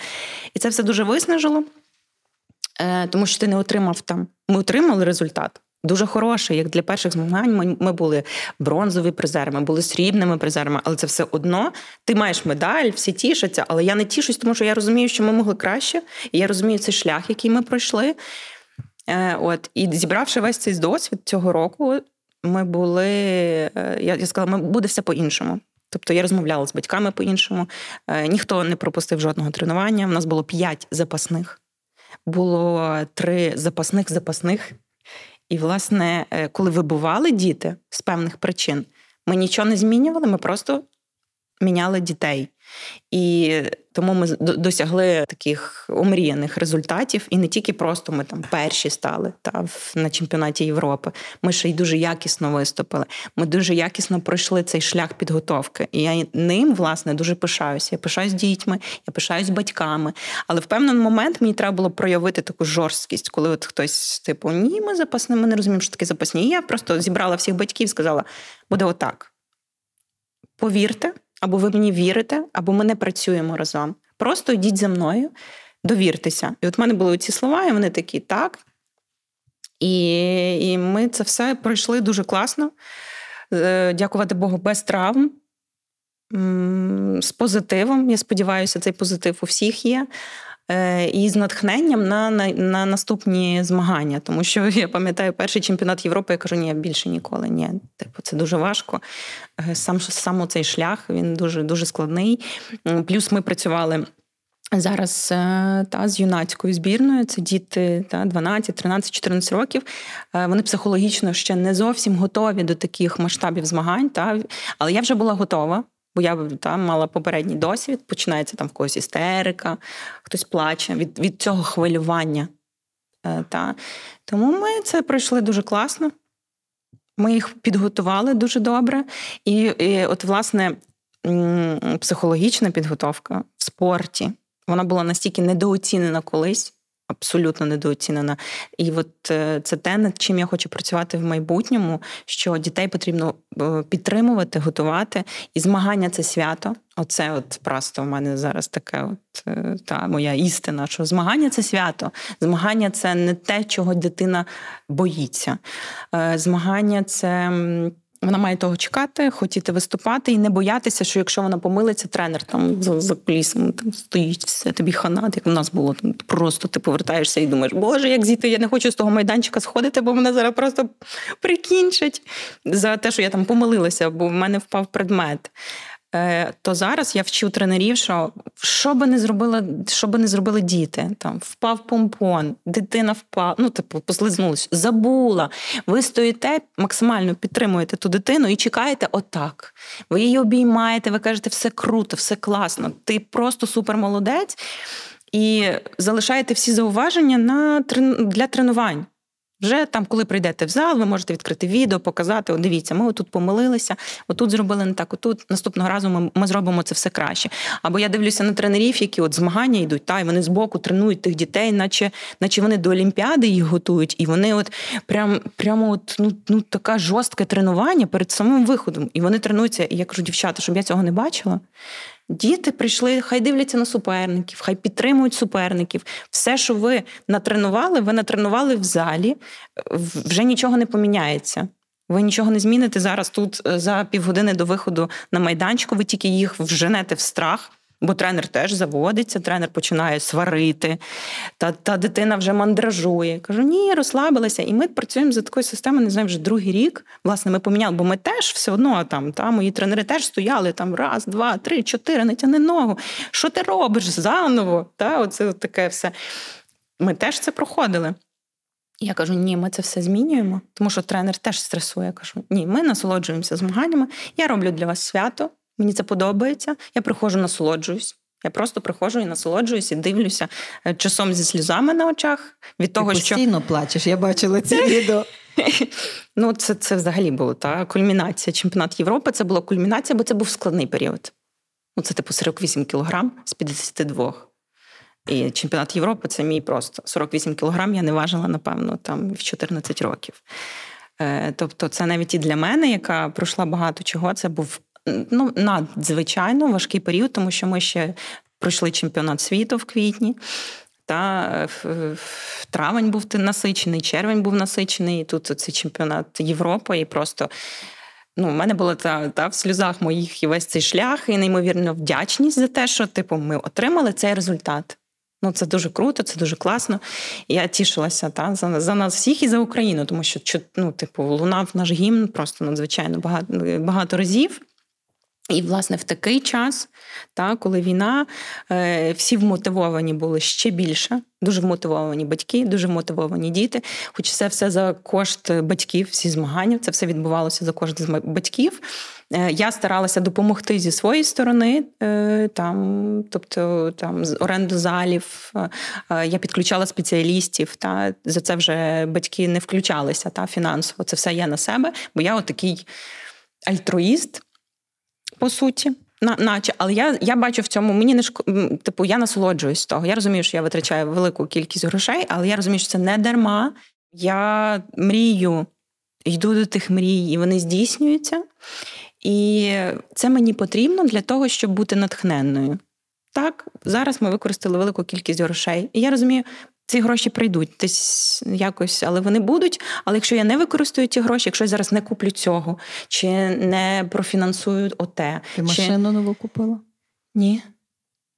І це все дуже виснажило, е, тому що ти не отримав там. Ми отримали результат дуже хороший. Як для перших змагань ми, ми були бронзові призери, ми були срібними призерами, але це все одно. Ти маєш медаль, всі тішаться, але я не тішусь, тому що я розумію, що ми могли краще, і я розумію цей шлях, який ми пройшли. Е, От і зібравши весь цей досвід цього року, ми були. Е, я я сказала, ми буде все по-іншому. Тобто я розмовляла з батьками по-іншому. Е, ніхто не пропустив жодного тренування. У нас було п'ять запасних, було три запасних запасних. І, власне, е, коли вибували діти з певних причин, ми нічого не змінювали, ми просто міняли дітей. І тому ми досягли таких омріяних результатів, і не тільки просто ми там перші стали та на чемпіонаті Європи. Ми ще й дуже якісно виступили. Ми дуже якісно пройшли цей шлях підготовки. І я ним власне дуже пишаюся. Я пишаюсь дітьми, я пишаюсь батьками. Але в певний момент мені треба було проявити таку жорсткість, коли от хтось типу ні, ми запасні, ми не розуміємо, що таке запасні. І я просто зібрала всіх батьків, сказала: буде отак. Повірте. Або ви мені вірите, або ми не працюємо разом. Просто йдіть за мною, довіртеся. І от в мене були ці слова, і вони такі, так. І і ми це все пройшли дуже класно. Е, дякувати Богу, без травм, з позитивом. Я сподіваюся, цей позитив у всіх є. Е, і з натхненням на на, на наступні змагання. Тому що я пам'ятаю перший чемпіонат Європи, я кажу, ні, більше ніколи. Ні, типу, це дуже важко. Е, сам сам цей шлях він дуже дуже складний. Плюс ми працювали. Зараз е, та з юнацькою збірною це діти та 12, 13, 14 років. Вони психологічно ще не зовсім готові до таких масштабів змагань. Та але я вже була готова бо я там мала попередній досвід, починається там в когось істерика, хтось плаче від від цього хвилювання. Е, та. Тому ми це пройшли дуже класно. Ми їх підготували дуже добре. І, і от, власне, психологічна підготовка в спорті вона була настільки недооцінена колись абсолютно недооцінена. І от е, це те, над чим я хочу працювати в майбутньому, що дітей потрібно е, підтримувати, готувати. І змагання це свято. Оце от просто в мене зараз таке, от е, та моя істина, що змагання це свято. Змагання це не те, чого дитина боїться. Змагання це. Вона має того чекати, хотіти виступати і не боятися, що якщо вона помилиться, тренер там за за кулісом там стоїть все тобі ханат, як в нас було. Там просто ти повертаєшся і думаєш, боже, як зійти, я не хочу з того майданчика сходити, бо мене зараз просто прикінчать за те, що я там помилилася, бо в мене впав предмет. Е, то зараз я вчу тренерів, що що би не зробила, що би не зробили діти, там впав помпон, дитина впала, ну типу послизнулась, забула. Ви стоїте, максимально підтримуєте ту дитину і чекаєте отак. Ви її обіймаєте, ви кажете, все круто, все класно. Ти просто супермолодець і залишаєте всі зауваження на для тренувань. Вже там, коли прийдете в зал, ви можете відкрити відео, показати, О, дивіться, ми отут помилилися, отут зробили не так, отут наступного разу ми ми зробимо це все краще. Або я дивлюся на тренерів, які от змагання йдуть, та і вони збоку тренують тих дітей, наче наче вони до Олімпіади їх готують, і вони от прям прямо от ну ну таке жорстке тренування перед самим виходом. І вони тренуються. І я кажу, дівчата, щоб я цього не бачила. Діти прийшли, хай дивляться на суперників, хай підтримують суперників. Все, що ви натренували, ви натренували в залі, вже нічого не поміняється. Ви нічого не зміните зараз тут е, за півгодини до виходу на майданчику. Ви тільки їх вженете в страх. Бо тренер теж заводиться, тренер починає сварити, та та дитина вже мандражує. Кажу, ні, розслабилася. І ми працюємо за такою системою, не знаю, вже другий рік. Власне, ми поміняли, бо ми теж все одно там, та мої тренери теж стояли там раз, два, три, чотири, не тяни ногу. Що ти робиш заново? Та, Оце таке все. Ми теж це проходили. Я кажу, ні, ми це все змінюємо, тому що тренер теж стресує. Я кажу, ні, ми насолоджуємося змаганнями. Я роблю для вас свято. Мені це подобається. Я приходжу, насолоджуюсь. Я просто приходжу і насолоджуюсь, і дивлюся е, часом зі сльозами на очах. Від того, Ти постійно плачеш. Я бачила ці відео. Ну, це це взагалі було та кульмінація. Чемпіонат Європи це була кульмінація, бо це був складний період. Ну, це типу 48 кілограм з 52. І чемпіонат Європи це мій просто 48 кілограм. Я не важила, напевно, там в 14 років. Е, тобто, це навіть і для мене, яка пройшла багато чого, це був ну, надзвичайно важкий період, тому що ми ще пройшли чемпіонат світу в квітні. Та травень був насичений, червень був насичений. Тут це чемпіонат Європи, і просто ну, в мене була та, та в сльозах моїх і весь цей шлях, і неймовірно вдячність за те, що типу ми отримали цей результат. Ну, це дуже круто, це дуже класно. Я тішилася та, за за нас всіх і за Україну, тому що ну, типу, лунав наш гімн просто надзвичайно багато багато разів. І, власне, в такий час, та, коли війна, е, всі вмотивовані були ще більше, дуже вмотивовані батьки, дуже вмотивовані діти. Хоч це все за кошт батьків, всі змагання, це все відбувалося за кошт батьків. Е, я старалася допомогти зі своєї сторони, е, там, тобто там з оренду залів, я підключала спеціалістів. Та За це вже батьки не включалися та фінансово. Це все я на себе, бо я отакий альтруїст по суті. На, наче, але я я бачу в цьому, мені не шко... типу, я насолоджуюсь з того. Я розумію, що я витрачаю велику кількість грошей, але я розумію, що це не дарма. Я мрію, йду до тих мрій, і вони здійснюються. І це мені потрібно для того, щоб бути натхненною. Так, зараз ми використали велику кількість грошей. І я розумію, ці гроші прийдуть десь якось, але вони будуть. Але якщо я не використаю ці гроші, якщо я зараз не куплю цього, чи не профінансую оте. Ти машину нову купила? Ні.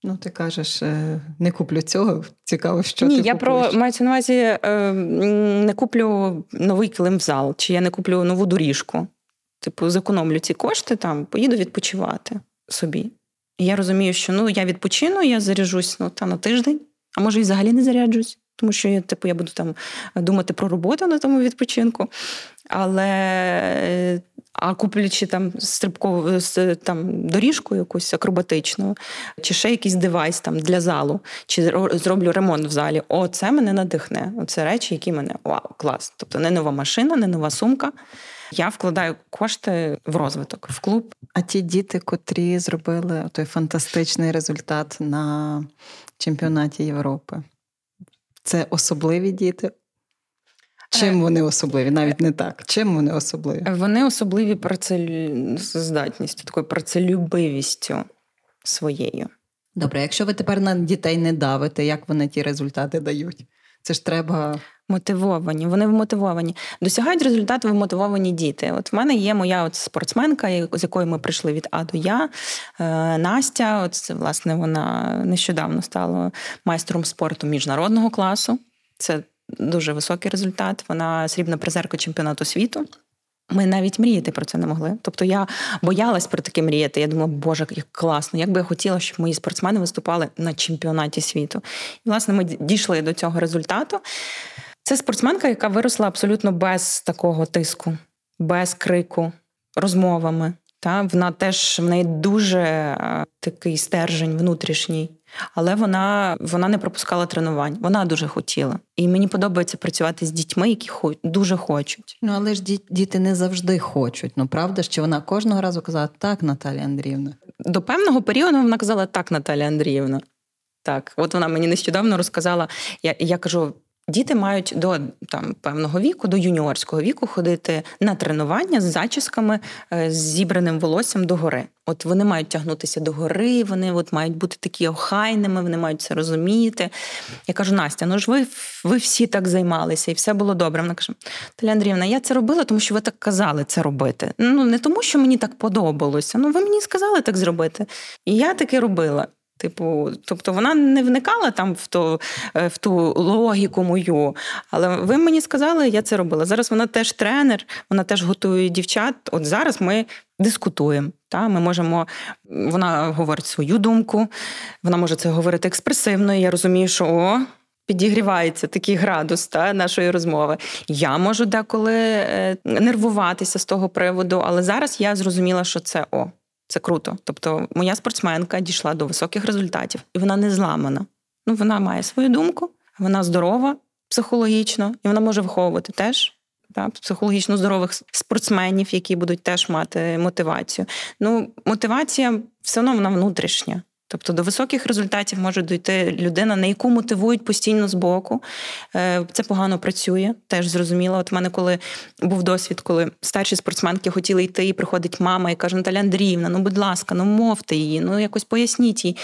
Ну, ти кажеш, е, не куплю цього. Цікаво, що Ні, ти я купуєш. про мається на увазі е, не куплю новий килим в зал, чи я не куплю нову доріжку. Типу, зекономлю ці кошти, там поїду відпочивати собі. І я розумію, що ну я відпочину, я заряджусь ну, та на тиждень а може і взагалі не заряджусь, тому що я типу, я буду там думати про роботу на тому відпочинку. Але а куплячи там стрибкову там доріжку якусь акробатичну, чи ще якийсь девайс там для залу, чи зроблю ремонт в залі. О, це мене надихне. Оце речі, які мене вау, клас. Тобто не нова машина, не нова сумка. Я вкладаю кошти в розвиток, в клуб. А ті діти, котрі зробили той фантастичний результат на чемпіонаті Європи, це особливі діти. Чим е, вони особливі? Навіть не так. Чим вони особливі? Вони особливі працездатністю, такою працелюбивістю своєю. Добре, якщо ви тепер на дітей не давите, як вони ті результати дають? Це ж треба. Мотивовані, вони вмотивовані. Досягають результату вмотивовані діти. От в мене є моя от спортсменка, з якою ми прийшли від А до Я, е, Настя. От власне, вона нещодавно стала майстром спорту міжнародного класу. Це дуже високий результат. Вона срібна призерка чемпіонату світу. Ми навіть мріяти про це не могли. Тобто я боялась про таке мріяти. Я думала, боже, як класно, як би я хотіла, щоб мої спортсмени виступали на чемпіонаті світу. І, власне, ми дійшли до цього результату. Це спортсменка, яка виросла абсолютно без такого тиску, без крику, розмовами. Та Вона теж в неї дуже такий стержень внутрішній. Але вона вона не пропускала тренувань. Вона дуже хотіла. І мені подобається працювати з дітьми, які хо, дуже хочуть. Ну але ж діти не завжди хочуть. Ну правда, що вона кожного разу казала так, Наталія Андріївна. До певного періоду вона казала так, Наталія Андріївна. Так, от вона мені нещодавно розказала. Я я кажу: Діти мають до там певного віку, до юніорського віку ходити на тренування з зачісками, е, з зібраним волоссям догори. От вони мають тягнутися до гори, вони от мають бути такі охайними, вони мають це розуміти. Я кажу, Настя, ну ж ви ви всі так займалися, і все було добре. Вона каже: Таля Андріївна, я це робила, тому що ви так казали це робити. Ну не тому, що мені так подобалося. Ну ви мені сказали так зробити. І я таки робила. Типу, тобто вона не вникала там в ту, е, в ту логіку мою. Але ви мені сказали, я це робила. Зараз вона теж тренер, вона теж готує дівчат. От зараз ми дискутуємо. Та? Ми можемо, Вона говорить свою думку, вона може це говорити експресивно. і Я розумію, що о. Підігрівається такий градус та, нашої розмови. Я можу деколи е, нервуватися з того приводу, але зараз я зрозуміла, що це о, це круто. Тобто, моя спортсменка дійшла до високих результатів, і вона не зламана. Ну, вона має свою думку, вона здорова психологічно, і вона може виховувати теж та, психологічно здорових спортсменів, які будуть теж мати мотивацію. Ну, мотивація все одно вона внутрішня. Тобто до високих результатів може дійти людина, на яку мотивують постійно з боку. Е, це погано працює, теж зрозуміло. От в мене, коли був досвід, коли старші спортсменки хотіли йти, і приходить мама і каже: Наталя Андріївна, ну будь ласка, ну мовте її, ну якось поясніть їй.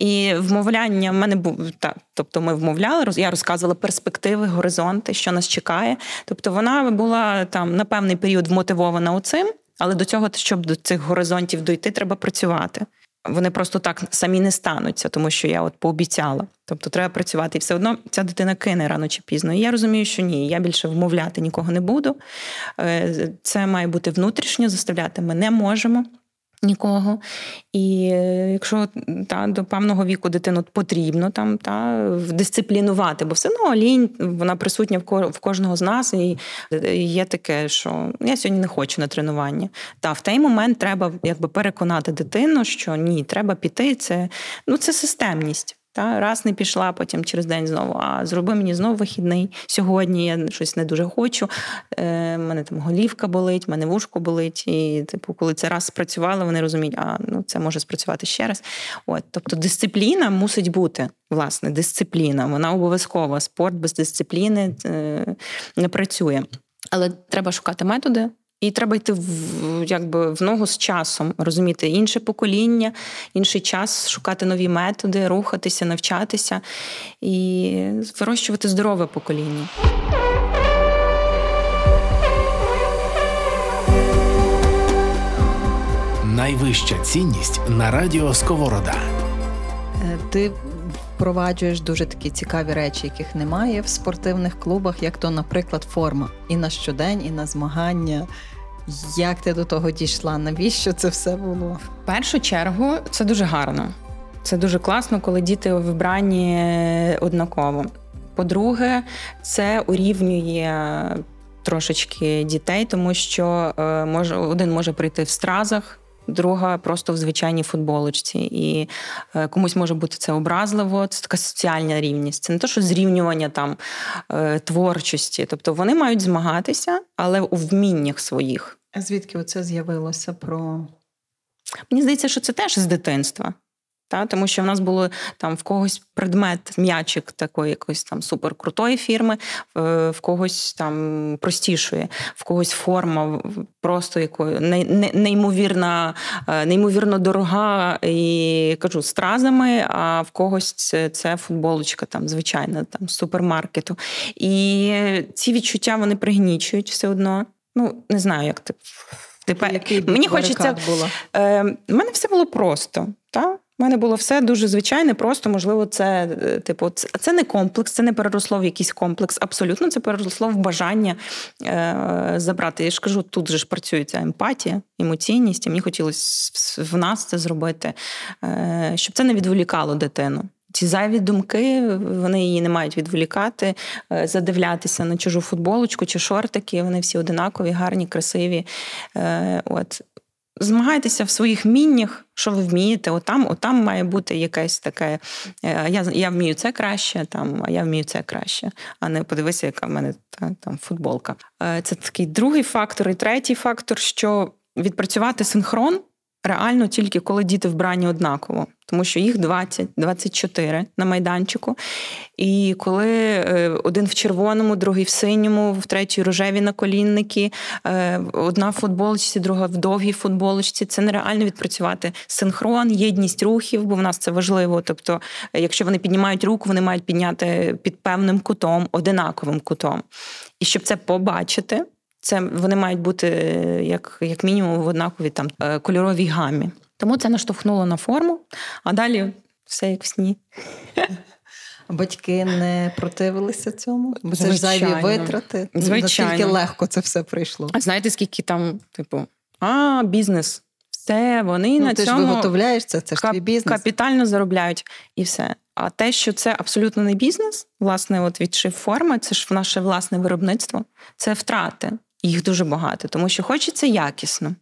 І вмовляння в мене був так. Тобто ми вмовляли, я розказувала перспективи, горизонти, що нас чекає. Тобто вона була там на певний період вмотивована оцим, але до цього, щоб до цих горизонтів дойти, треба працювати. Вони просто так самі не стануться, тому що я от пообіцяла. Тобто треба працювати, і все одно ця дитина кине рано чи пізно. І я розумію, що ні, я більше вмовляти нікого не буду. Е, це має бути внутрішньо, заставляти ми не можемо нікого. І е, якщо та, до певного віку дитину потрібно там та дисциплінувати, бо все одно лінь вона присутня в кожного з нас, і є таке, що я сьогодні не хочу на тренування. Та в той момент треба якби переконати дитину, що ні, треба піти. Це ну це системність. Та раз не пішла, потім через день знову. А зроби мені знову вихідний. Сьогодні я щось не дуже хочу. Е, мене там голівка болить, мене вушко болить. І, типу, коли це раз спрацювало, вони розуміють, а ну це може спрацювати ще раз. От, тобто, дисципліна мусить бути. Власне, дисципліна. Вона обов'язкова. Спорт без дисципліни е, не працює. Але треба шукати методи. І треба йти в якби в ногу з часом, розуміти інше покоління, інший час, шукати нові методи, рухатися, навчатися і вирощувати здорове покоління. Найвища цінність на радіо Сковорода. Е, ти впроваджуєш дуже такі цікаві речі, яких немає в спортивних клубах, як то, наприклад, форма і на щодень, і на змагання. Як ти до того дійшла? Навіщо це все було? В першу чергу це дуже гарно. Це дуже класно, коли діти вибрані однаково. По-друге, це урівнює трошечки дітей, тому що е, може один може прийти в стразах. Друга просто в звичайній футболочці, і е, комусь може бути це образливо. Це така соціальна рівність. Це не те, що зрівнювання там е, творчості. Тобто вони мають змагатися, але у вміннях своїх. А звідки оце з'явилося про? Мені здається, що це теж з дитинства. Та, Тому що в нас було там в когось предмет, м'ячик такої якоїсь там суперкрутої фірми, в когось там простішої, в когось форма просто якою неймовірна, е, неймовірно дорога і кажу стразами, а в когось це, це футболочка, там звичайна там супермаркету. І ці відчуття вони пригнічують все одно. Ну, не знаю, як ти. Тепер мені хочеться було? Е, У мене все було просто. Та? У мене було все дуже звичайне, просто можливо, це е, типу, це, не комплекс, це не переросло в якийсь комплекс. Абсолютно це переросло в бажання е, забрати. Я ж кажу, тут же ж працює ця емпатія, емоційність. і Мені хотілося в нас це зробити, е, щоб це не відволікало дитину. Ці зайві думки вони її не мають відволікати, е, задивлятися на чужу футболочку чи шортики. Вони всі одинакові, гарні, красиві. Е, от Змагайтеся в своїх міннях, що ви вмієте. Отам, отам має бути якесь таке. Е, я я вмію це краще, там, а я вмію це краще. А не подивися, яка в мене та, там футболка. Це такий другий фактор. І третій фактор, що відпрацювати синхрон реально тільки коли діти вбрані однаково, тому що їх 20-24 на майданчику. І коли е, один в червоному, другий в синьому, в третій рожеві наколінники, е, одна в футболочці, друга в довгій футболочці, це нереально відпрацювати синхрон, єдність рухів, бо в нас це важливо. Тобто, якщо вони піднімають руку, вони мають підняти під певним кутом, одинаковим кутом. І щоб це побачити. Це вони мають бути як як мінімум в однаковій там е, кольоровій гамі. Тому це наштовхнуло на форму, а далі все як в сні. Батьки не противилися цьому, бо це ж зайві витрати. Звичайно. Наскільки легко це все прийшло. А знаєте, скільки там, типу, а, бізнес. Все, вони ну, на ти цьому ж виготовляєш це, це ж твій бізнес. капітально заробляють і все. А те, що це абсолютно не бізнес, власне, от відшив форми, це ж наше власне виробництво, це втрати. Їх дуже багато, тому що хочеться якісно.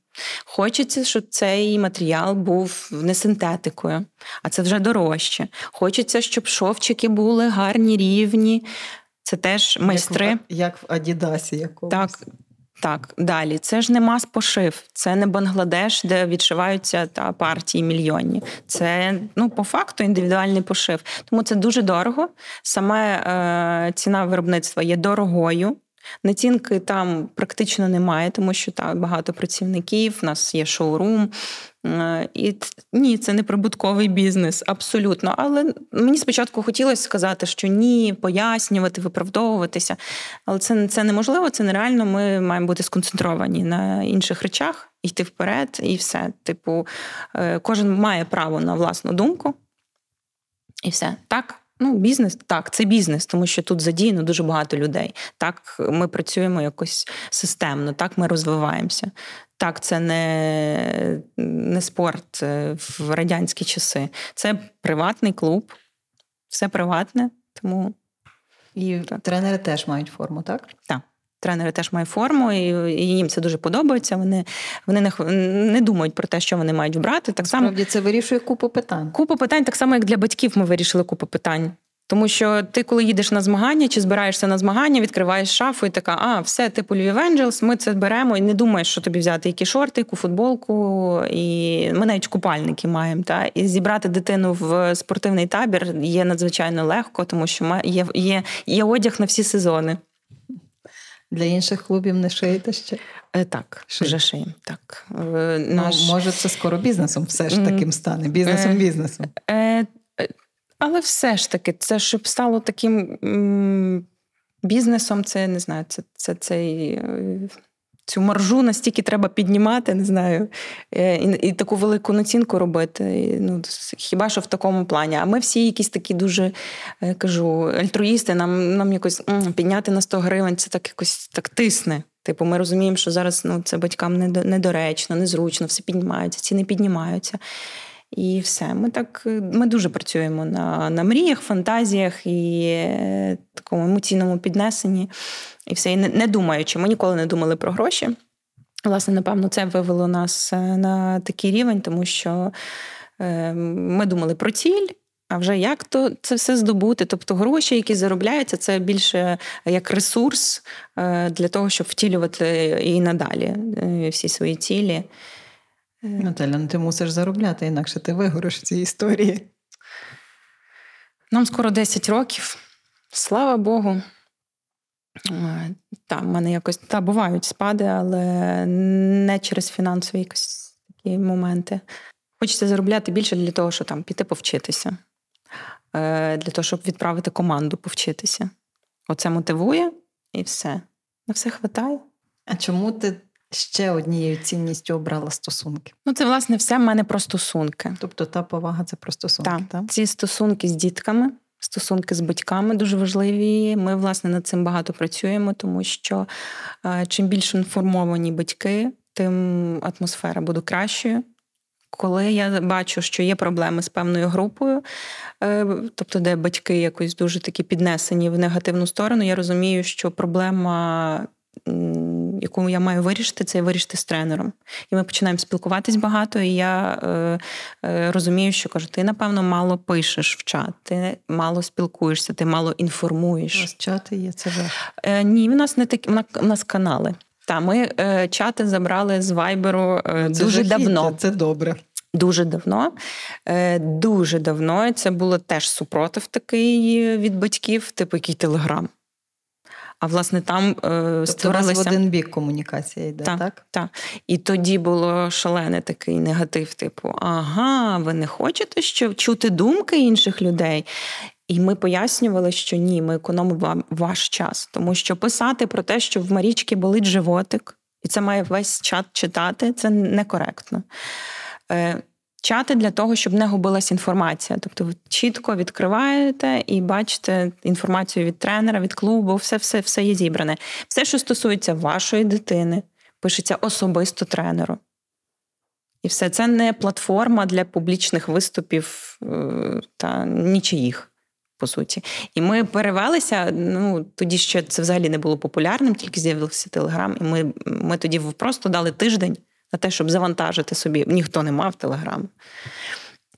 Хочеться, щоб цей матеріал був не синтетикою, а це вже дорожче. Хочеться, щоб шовчики були гарні, рівні. Це теж майстри. Як в, як в Адідасі якомусь. Так, так, далі. Це ж не мас-пошив, це не Бангладеш, де відшиваються та партії мільйонні. Це ну, по факту індивідуальний пошив. Тому це дуже дорого. Саме е, ціна виробництва є дорогою. Націнки там практично немає, тому що там багато працівників, у нас є шоурум. Е, і ні, це не прибутковий бізнес, абсолютно. Але мені спочатку хотілося сказати, що ні, пояснювати, виправдовуватися. Але це це неможливо, це нереально. Ми маємо бути сконцентровані на інших речах, йти вперед, і все. Типу, е, кожен має право на власну думку. І все так. Ну, бізнес так, це бізнес, тому що тут задіяно дуже багато людей. Так, ми працюємо якось системно, так ми розвиваємося. Так, це не не спорт в радянські часи. Це приватний клуб, все приватне, тому і так. тренери теж мають форму, так? Так. Тренери теж мають форму, і їм це дуже подобається. Вони вони не не думають про те, що вони мають вбрати. Так само це вирішує купу питань. Купу питань, так само, як для батьків, ми вирішили купу питань. Тому що ти, коли їдеш на змагання чи збираєшся на змагання, відкриваєш шафу і така, а все, типу Львів Angels, ми це беремо і не думаєш, що тобі взяти, які шорти, яку футболку, і ми навіть купальники маємо. Та? І зібрати дитину в спортивний табір є надзвичайно легко, тому що є, є, є одяг на всі сезони. Для інших клубів не шиєте ще? Е, так, Шиє. вже шиємо. Так. Наш... ну. Може, це скоро бізнесом все ж таким стане. Бізнесом-бізнесом. Е, але все ж таки, це щоб стало таким бізнесом, це не знаю, це це цей. Цю маржу настільки треба піднімати, не знаю, і і таку велику націнку робити. І, ну, Хіба що в такому плані? А ми всі якісь такі дуже я кажу, альтруїсти, нам нам якось м, підняти на 100 гривень, це так якось так тисне. Типу, ми розуміємо, що зараз ну, це батькам недоречно, незручно, все піднімаються, ціни піднімаються. І все. Ми так ми дуже працюємо на на мріях, фантазіях і е, такому емоційному піднесенні. І все. І не, не думаючи, ми ніколи не думали про гроші. Власне, напевно, це вивело нас е, на такий рівень, тому що е, ми думали про ціль. А вже як то це все здобути? Тобто гроші, які заробляються, це більше як ресурс е, для того, щоб втілювати і надалі всі свої цілі. Наталя, ну ти мусиш заробляти, інакше ти вигориш в цій історії. Нам скоро 10 років. Слава Богу. Та, в мене якось та, бувають спади, але не через фінансові якось такі моменти. Хочеться заробляти більше для того, щоб там піти повчитися, е, для того, щоб відправити команду повчитися. Оце мотивує і все. На все хватає. А чому ти ще однією цінністю обрала стосунки. Ну, це власне все в мене про стосунки. Тобто та повага це про стосунки. Так, так? Ці стосунки з дітками, стосунки з батьками дуже важливі. Ми, власне, над цим багато працюємо, тому що е, чим більш інформовані батьки, тим атмосфера буде кращою. Коли я бачу, що є проблеми з певною групою, е, тобто, де батьки якось дуже такі піднесені в негативну сторону, я розумію, що проблема яку я маю вирішити, це вирішити з тренером. І ми починаємо спілкуватись багато, і я е, е, розумію, що кажу, ти, напевно, мало пишеш в чат, ти мало спілкуєшся, ти мало інформуєш. У вас чати є, це вже? Е, ні, в нас не такі, в нас канали. Та ми е, чати забрали з Вайберу е, дуже давно. Це добре. Дуже давно, е, дуже давно. Це було теж супротив такий від батьків, типу який телеграм. А власне там е, тобто створилися... в один бік комунікація йде, так? Так. так. І тоді було шалений такий негатив, типу, ага, ви не хочете що чути думки інших людей. І ми пояснювали, що ні, ми економимо ваш час, тому що писати про те, що в Марічки болить животик, і це має весь чат читати, це некоректно. Чати для того, щоб не губилась інформація. Тобто ви чітко відкриваєте і бачите інформацію від тренера, від клубу, все все, все є зібране. Все, що стосується вашої дитини, пишеться особисто тренеру. І все це не платформа для публічних виступів е, та нічиїх. По суті, і ми перевелися. Ну тоді ще це взагалі не було популярним, тільки з'явився телеграм. І ми ми тоді просто дали тиждень на те, щоб завантажити собі. Ніхто не мав Телеграм.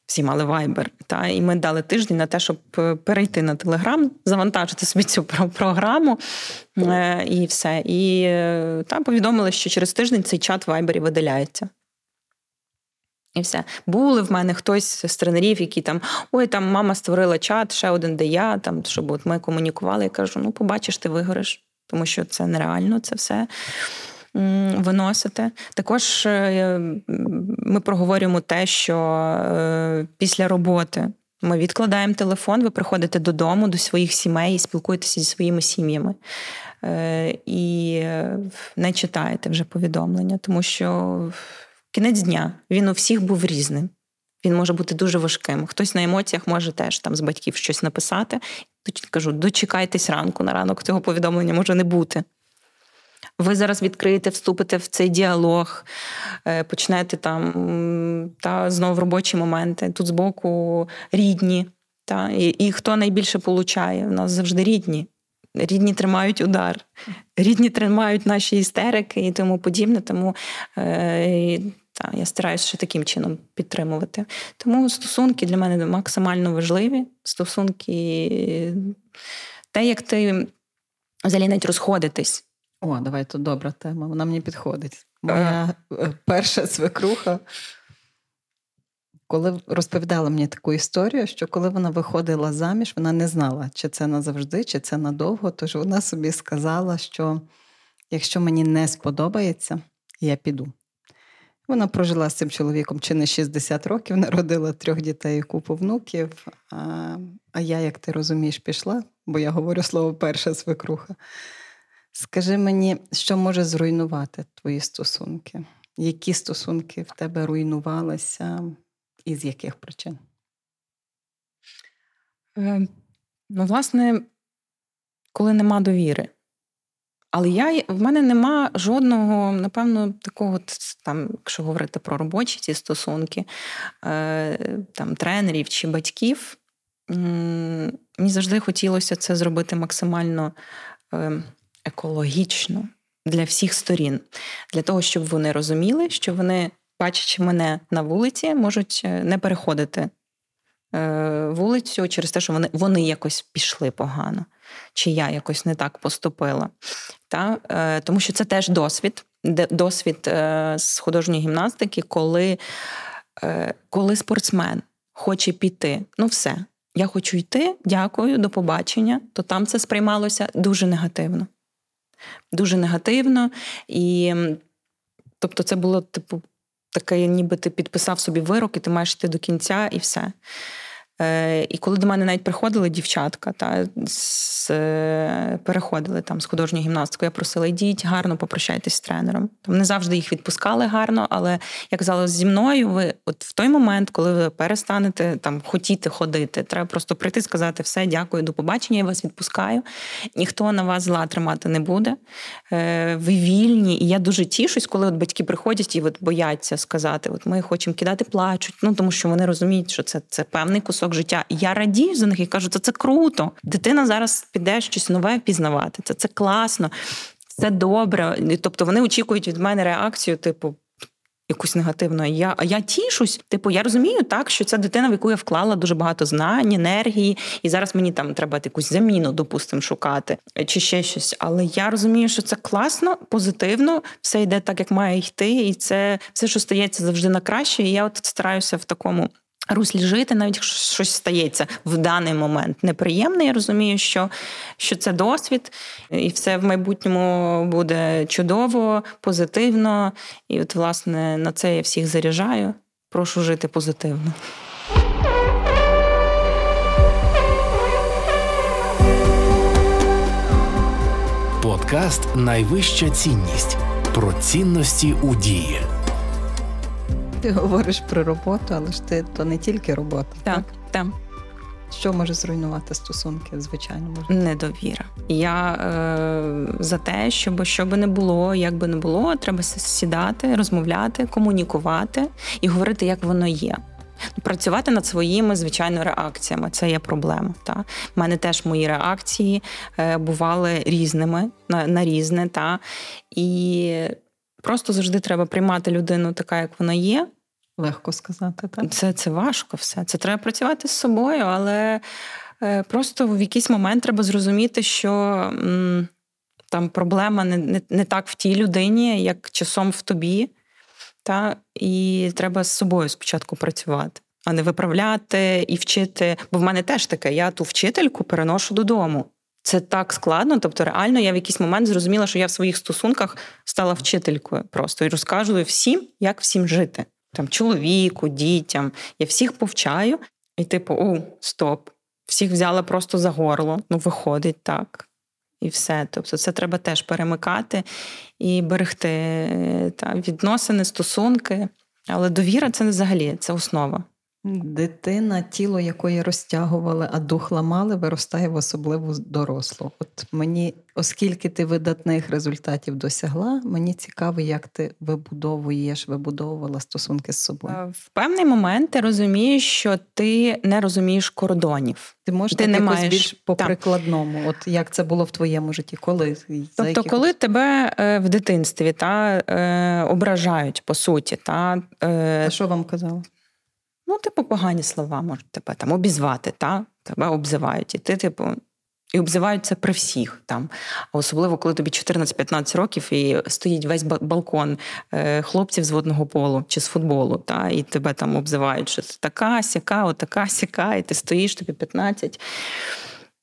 Всі мали Viber. Та, І ми дали тиждень на те, щоб е, перейти на Телеграм, завантажити собі цю програму е, і все. І е, та, повідомили, що через тиждень цей чат в Viber видаляється. І все. Були в мене хтось з тренерів, які там ой, там мама створила чат, ще один, де я, там, щоб от ми комунікували. Я кажу: ну, побачиш, ти вигориш, тому що це нереально, це все виносити. Також е, ми проговорюємо те, що е, після роботи. Ми відкладаємо телефон, ви приходите додому, до своїх сімей і спілкуєтеся зі своїми сім'ями. Е, і не читаєте вже повідомлення, тому що кінець дня він у всіх був різним. Він може бути дуже важким. Хтось на емоціях може теж там з батьків щось написати. Кажу, дочекайтесь ранку на ранок цього повідомлення може не бути. Ви зараз відкриєте, вступите в цей діалог, е, почнете там та знову робочі моменти. Тут збоку рідні. Та, І і хто найбільше получає? У нас завжди рідні. Рідні тримають удар, рідні тримають наші істерики і тому подібне. Тому е, та, я стараюся ще таким чином підтримувати. Тому стосунки для мене максимально важливі. Стосунки, те, як ти взагалі навіть розходитись. О, давай тут добра тема. Вона мені підходить. Моя е, перша свекруха, коли розповідала мені таку історію, що коли вона виходила заміж, вона не знала, чи це назавжди, чи це надовго. Тож вона собі сказала, що якщо мені не сподобається, я піду. Вона прожила з цим чоловіком чи не 60 років, народила трьох дітей і купу внуків. А, а я, як ти розумієш, пішла, бо я говорю слово перша свекруха. Скажи мені, що може зруйнувати твої стосунки? Які стосунки в тебе руйнувалися і з яких причин? Е, ну, власне, коли нема довіри. Але я, в мене нема жодного, напевно, такого, там, якщо говорити про робочі ці стосунки, е, там, тренерів чи батьків. Мені завжди хотілося це зробити максимально ем, екологічно для всіх сторін, для того, щоб вони розуміли, що вони, бачачи мене на вулиці, можуть е, не переходити е, вулицю через те, що вони вони якось пішли погано, чи я якось не так поступила. Та? Е, тому що це теж досвід, досвід з художньої гімнастики, коли, коли спортсмен хоче піти, ну все. Я хочу йти, дякую, до побачення. То там це сприймалося дуже негативно дуже негативно. І тобто, це було типу таке, ніби ти підписав собі вирок, і ти маєш йти до кінця, і все. Е, і коли до мене навіть приходили дівчатка, та з, е, переходили там з художньої гімнастикою, я просила, йдіть гарно попрощайтесь з тренером. Там не завжди їх відпускали гарно, але як казала, зі мною ви от в той момент, коли ви перестанете там хотіти ходити, треба просто прийти сказати все, дякую, до побачення, я вас відпускаю. Ніхто на вас зла тримати не буде. Е, ви вільні. І я дуже тішусь, коли от батьки приходять і от бояться сказати: От ми хочемо кидати, плачуть, ну тому що вони розуміють, що це, це певний кусок кусок життя. Я радію за них і кажу, це це круто. Дитина зараз піде щось нове пізнавати. Це це класно, це добре. Тобто вони очікують від мене реакцію, типу. якусь негативну. Я я тішусь. Типу, я розумію так, що ця дитина, в яку я вклала дуже багато знань, енергії, і зараз мені там треба якусь заміну, допустимо, шукати чи ще щось. Але я розумію, що це класно, позитивно, все йде так, як має йти, і це все, що стається завжди на краще. І я от стараюся в такому руслі жити, навіть якщо щось стається в даний момент неприємне. Я розумію, що що це досвід, і все в майбутньому буде чудово, позитивно. І, от, власне, на це я всіх заряджаю. Прошу жити позитивно. Подкаст Найвища цінність про цінності у дії. Ти говориш про роботу, але ж ти то не тільки робота. Так, так. Що може зруйнувати стосунки, звичайно, може? недовіра. Я е, за те, щоб що би не було, як би не було, треба сідати, розмовляти, комунікувати і говорити, як воно є. Працювати над своїми звичайно реакціями це є проблема. Та У мене теж мої реакції е, бували різними на на різне. Та І просто завжди треба приймати людину така, як вона є, Легко сказати, так? Це це важко все. Це треба працювати з собою, але е, просто в якийсь момент треба зрозуміти, що м, там проблема не, не, не так в тій людині, як часом в тобі. Та? І треба з собою спочатку працювати, а не виправляти і вчити. Бо в мене теж таке, я ту вчительку переношу додому. Це так складно. Тобто, реально, я в якийсь момент зрозуміла, що я в своїх стосунках стала вчителькою просто і розказую всім, як всім жити там чоловіку, дітям. Я всіх повчаю, і типу, о, стоп, всіх взяла просто за горло. Ну, виходить так. І все. Тобто, це треба теж перемикати і берегти та, відносини, стосунки. Але довіра це взагалі, це основа. Дитина, тіло якої розтягували, а дух ламали, виростає в особливу дорослу. От мені, оскільки ти видатних результатів досягла, мені цікаво, як ти вибудовуєш, вибудовувала стосунки з собою. Е, в певний момент ти розумієш, що ти не розумієш кордонів. Ти можеш ти не маєш більш по прикладному. От як це було в твоєму житті? Коли тобто, яких... коли тебе е, в дитинстві та е, ображають по суті, та е... а що вам казали? Ну, типу, погані слова можуть тебе там обізвати, та? тебе обзивають. І ти, типу, і обзивають це при всіх там. Особливо, коли тобі 14-15 років і стоїть весь балкон е, хлопців з водного полу чи з футболу, та? і тебе там обзивають, що це така, сяка, отака, сяка, і ти стоїш, тобі 15,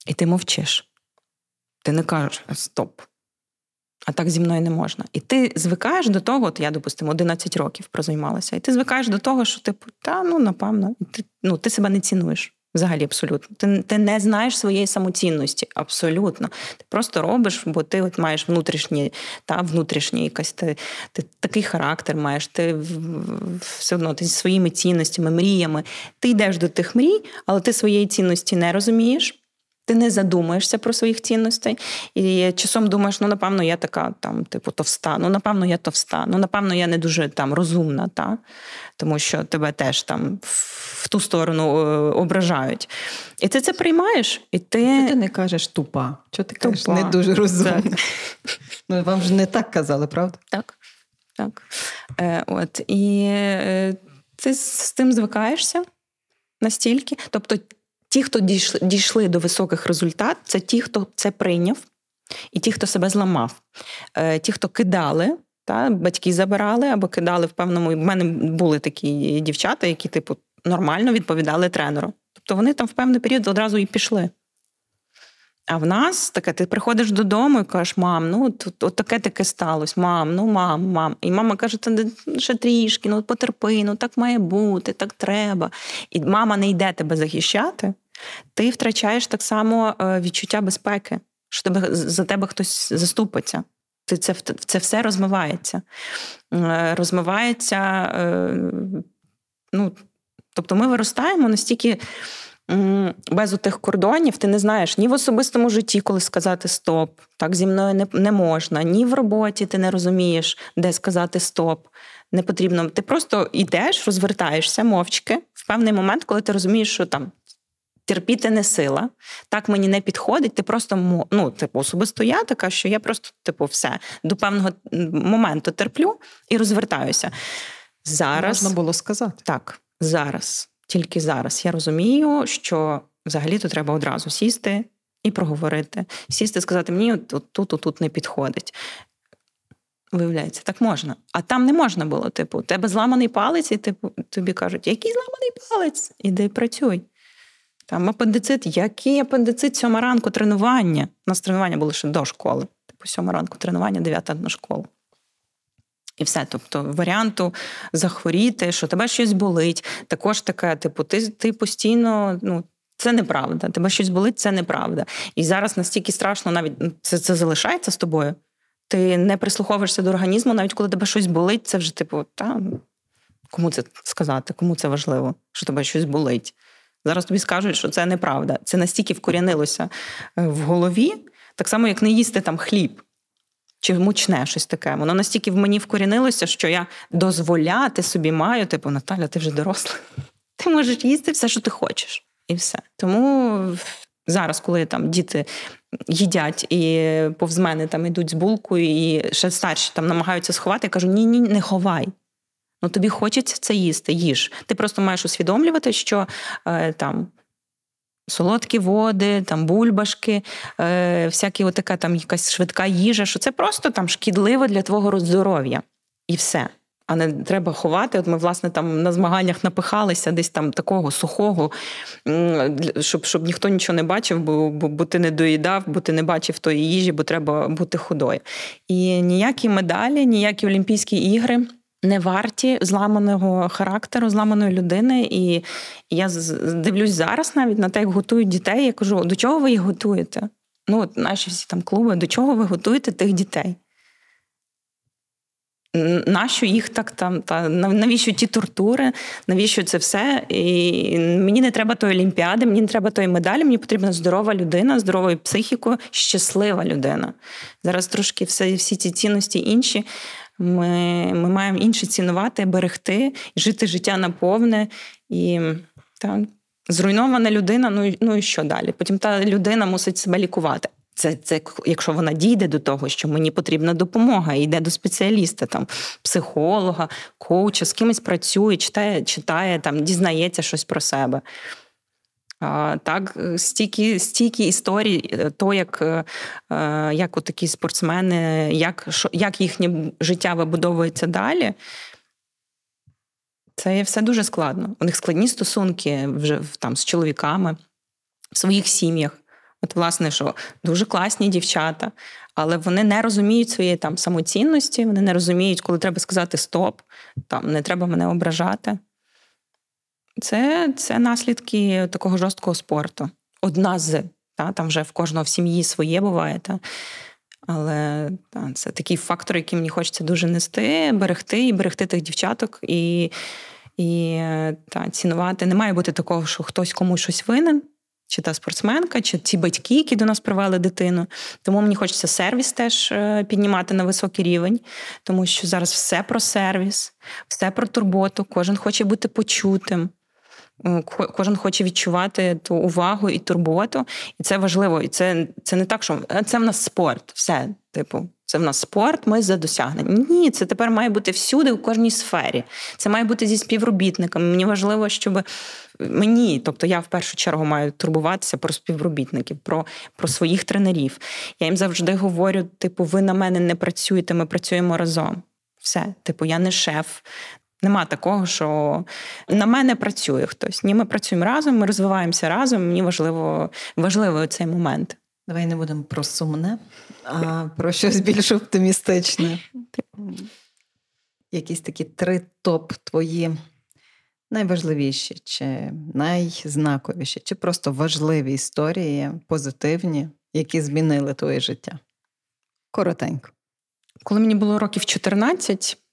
і ти мовчиш. Ти не кажеш стоп. А так зі мною не можна. І ти звикаєш до того, от я, допустимо, 11 років прозаймалася, і ти звикаєш до того, що типу, та ну напевно, ти ну, ти себе не цінуєш взагалі абсолютно. Ти ти не знаєш своєї самоцінності, абсолютно. Ти просто робиш, бо ти от маєш внутрішні, та внутрішній якась ти, ти такий характер маєш, ти все одно ти зі своїми цінностями, мріями. Ти йдеш до тих мрій, але ти своєї цінності не розумієш. Ти не задумаєшся про своїх цінностей, і часом думаєш, ну напевно, я така там, типу, товста, ну напевно, я товста, ну напевно, я не дуже там розумна, та? тому що тебе теж там в ту сторону е, ображають. І ти це приймаєш, і ти Чого ти не кажеш тупа. Чого ти кажеш не дуже розумна? Ну, Вам ж не так казали, правда? Так. так. Е, от, І е, ти з тим звикаєшся настільки. Тобто Ті, хто дійшли, дійшли до високих результатів, це ті, хто це прийняв, і ті, хто себе зламав. Е, ті, хто кидали, та, батьки забирали або кидали в певному. В мене були такі дівчата, які, типу, нормально відповідали тренеру. Тобто вони там в певний період одразу і пішли. А в нас таке, ти приходиш додому і кажеш, мам, ну тут от таке таке сталося, мам, ну мам, мам. І мама каже, та ще трішки, ну потерпи, ну так має бути, так треба. І мама не йде тебе захищати, ти втрачаєш так само е, відчуття безпеки, що тебе за тебе хтось заступиться. Ти це це все розмивається. Е, розмивається. Е, ну, Тобто ми виростаємо настільки без тих кордонів ти не знаєш ні в особистому житті, коли сказати стоп, так зі мною не, не можна, ні в роботі ти не розумієш, де сказати стоп. Не потрібно. Ти просто йдеш, розвертаєшся мовчки в певний момент, коли ти розумієш, що там. Терпіти не сила, так мені не підходить. Ти просто ну, типу, особисто я така, що я просто, типу, все до певного моменту терплю і розвертаюся. Зараз можна було сказати. Так, зараз, тільки зараз я розумію, що взагалі то треба одразу сісти і проговорити. Сісти, сказати, мені от тут, тут не підходить. Виявляється, так можна. А там не можна було. Типу, у тебе зламаний палець, і типу, тобі кажуть, який зламаний палець? Іди працюй. Там апендицит, який апендицит сьома ранку тренування. У нас тренування було ще до школи. Типу, сьома ранку тренування, дев'ята на школу. І все. Тобто, варіанту захворіти, що тебе щось болить. Також таке, типу, ти ти постійно, ну, це неправда. Тебе щось болить, це неправда. І зараз настільки страшно, навіть ну, це це залишається з тобою. Ти не прислуховуєшся до організму, навіть коли тебе щось болить, це вже типу, та кому це сказати, кому це важливо, що тебе щось болить. Зараз тобі скажуть, що це неправда. Це настільки вкорінилося е, в голові, так само, як не їсти там хліб чи мучне щось таке. Воно настільки в мені вкорінилося, що я дозволяти собі маю, типу, Наталя, ти вже доросла. Ти можеш їсти все, що ти хочеш, і все. Тому зараз, коли там діти їдять і повз мене там ідуть з булкою, і ще старші там намагаються сховати, я кажу: ні, ні, не ховай. Ну тобі хочеться це їсти, їж. Ти просто маєш усвідомлювати, що е, там. Солодкі води, там бульбашки, е, всякі отака там якась швидка їжа, що це просто там шкідливо для твого здоров'я. І все. А не треба ховати. От ми, власне, там на змаганнях напихалися десь там такого сухого, щоб щоб ніхто нічого не бачив, бо, бо бо, ти не доїдав, бо ти не бачив тої їжі, бо треба бути худою. І ніякі медалі, ніякі Олімпійські ігри не варті зламаного характеру, зламаної людини. І я дивлюсь зараз навіть на те, як готують дітей. Я кажу, до чого ви їх готуєте? Ну, от наші всі там клуби, до чого ви готуєте тих дітей? Нащо їх так там, та навіщо ті тортури, навіщо це все? І Мені не треба тої олімпіади, мені не треба тої медалі, мені потрібна здорова людина, здоровою психікою, щаслива людина. Зараз трошки все, всі ці цінності інші. Ми ми маємо інше цінувати, берегти, жити життя наповне і та, зруйнована людина. Ну ну і що далі? Потім та людина мусить себе лікувати. Це це якщо вона дійде до того, що мені потрібна допомога, йде до спеціаліста, там психолога, коуча, з кимось працює, читає, читає, там дізнається щось про себе. Так, стільки стільки історій, е, то як е, е, як от такі спортсмени, як як їхнє життя вибудовується далі, це все дуже складно. У них складні стосунки вже там з чоловіками в своїх сім'ях. От, власне, що дуже класні дівчата, але вони не розуміють своєї там самоцінності, вони не розуміють, коли треба сказати стоп, там не треба мене ображати. Це це наслідки такого жорсткого спорту. Одна з та, там вже в кожного в сім'ї своє буває. Та. Але та, це такий фактор, який мені хочеться дуже нести, берегти і берегти тих дівчаток і і та, цінувати. Не має бути такого, що хтось комусь щось винен чи та спортсменка, чи ті батьки, які до нас привели дитину. Тому мені хочеться сервіс теж е, піднімати на високий рівень, тому що зараз все про сервіс, все про турботу, кожен хоче бути почутим. Кожен хоче відчувати ту увагу і турботу, і це важливо. І це це не так, що це в нас спорт. Все, типу, це в нас спорт, ми за досягнення. Ні, це тепер має бути всюди, у кожній сфері. Це має бути зі співробітниками. Мені важливо, щоб мені, тобто я в першу чергу маю турбуватися про співробітників, про про своїх тренерів. Я їм завжди говорю: типу, ви на мене не працюєте, ми працюємо разом. Все, типу, я не шеф. Нема такого, що на мене працює хтось. Ні, ми працюємо разом, ми розвиваємося разом. Мені важливо важливий цей момент. Давай не будемо про сумне, а про щось більш оптимістичне. Якісь такі три топ твої найважливіші, чи найзнаковіші, чи просто важливі історії, позитивні, які змінили твоє життя. Коротенько. Коли мені було років 14, Е,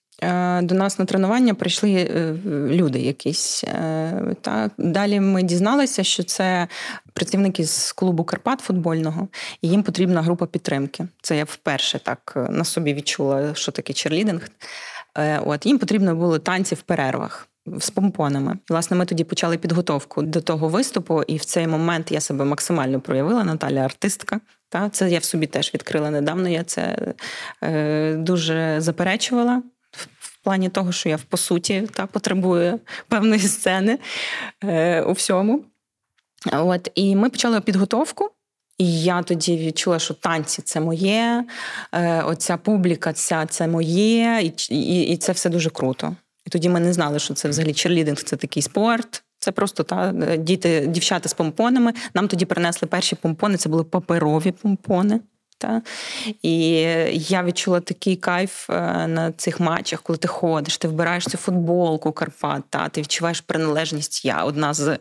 до нас на тренування прийшли е, люди якісь. Е, так. Далі ми дізналися, що це працівники з клубу Карпат футбольного, і їм потрібна група підтримки. Це я вперше так на собі відчула, що таке черлідинг. От Їм потрібно було танці в перервах. З помпонами. Власне, ми тоді почали підготовку до того виступу, і в цей момент я себе максимально проявила. Наталя артистка. Та Це я в собі теж відкрила недавно. Я це е, дуже заперечувала плані того, що я по суті та потребую певної сцени е, у всьому. От і ми почали підготовку. І я тоді відчула, що танці це моє, е, оця публіка, ця це моє, і, і, і це все дуже круто. І тоді ми не знали, що це взагалі черлідинг, це такий спорт. Це просто та діти, дівчата з помпонами. Нам тоді принесли перші помпони, це були паперові помпони. Та? І я відчула такий кайф е, на цих матчах, коли ти ходиш, ти вбираєш цю футболку Карпат, та ти відчуваєш приналежність. Я одна з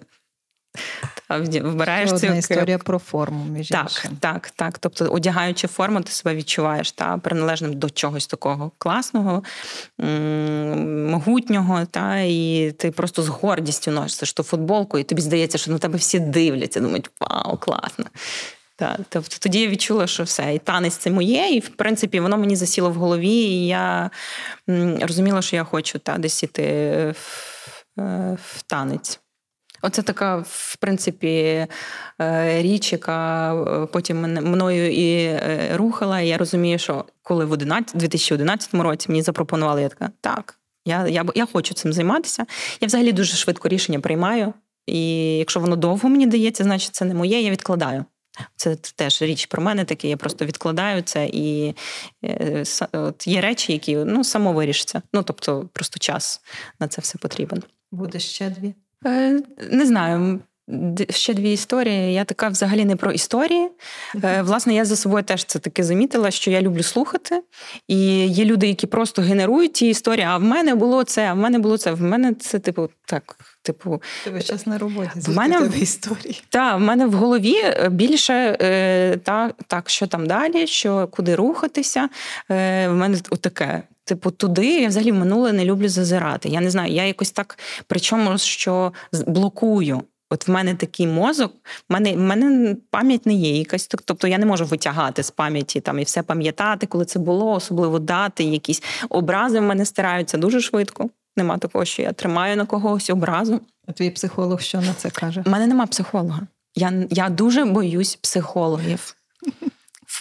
та, вбираєш цю історія про форму. між Так, іншим. так, так. Тобто, одягаючи форму, ти себе відчуваєш та приналежним до чогось такого класного, могутнього, та і ти просто з гордістю носиш ту футболку, і тобі здається, що на тебе всі дивляться, думають, вау, класно. Так, тобто тоді я відчула, що все, і танець це моє, і в принципі воно мені засіло в голові, і я розуміла, що я хочу та, десь іти в, е, в танець. Оце така, в принципі, е, річ, яка е, потім мною і рухала. І я розумію, що коли в 11, 2011 році мені запропонували, я така, так, я, я, я хочу цим займатися. Я взагалі дуже швидко рішення приймаю. І якщо воно довго мені дається, значить це не моє, я відкладаю. Це теж річ про мене таке, я просто відкладаю це і е, от є речі, які ну, само вирішаться. Ну, тобто, просто час на це все потрібен. Буде ще дві? Е, не знаю. Ще дві історії. Я така взагалі не про історії. Mm-hmm. Власне, я за собою теж це таки замітила, що я люблю слухати. І є люди, які просто генерують ті історії. А в мене було це, а в мене було це. В мене це, типу, так. Типу, тебе час на роботі в мене історії. Так, в мене в голові е, більше е, так, так, що там далі, що куди рухатися. Е, В мене отаке. Типу, туди я взагалі в минуле не люблю зазирати. Я не знаю, я якось так, причому що блокую. От в мене такий мозок, в мене в мене пам'ять не є якась, тобто я не можу витягати з пам'яті там і все пам'ятати, коли це було, особливо дати, якісь образи в мене стираються дуже швидко. Нема такого, що я тримаю на когось образу. А твій психолог що на це каже? У мене нема психолога. Я я дуже боюсь психологів.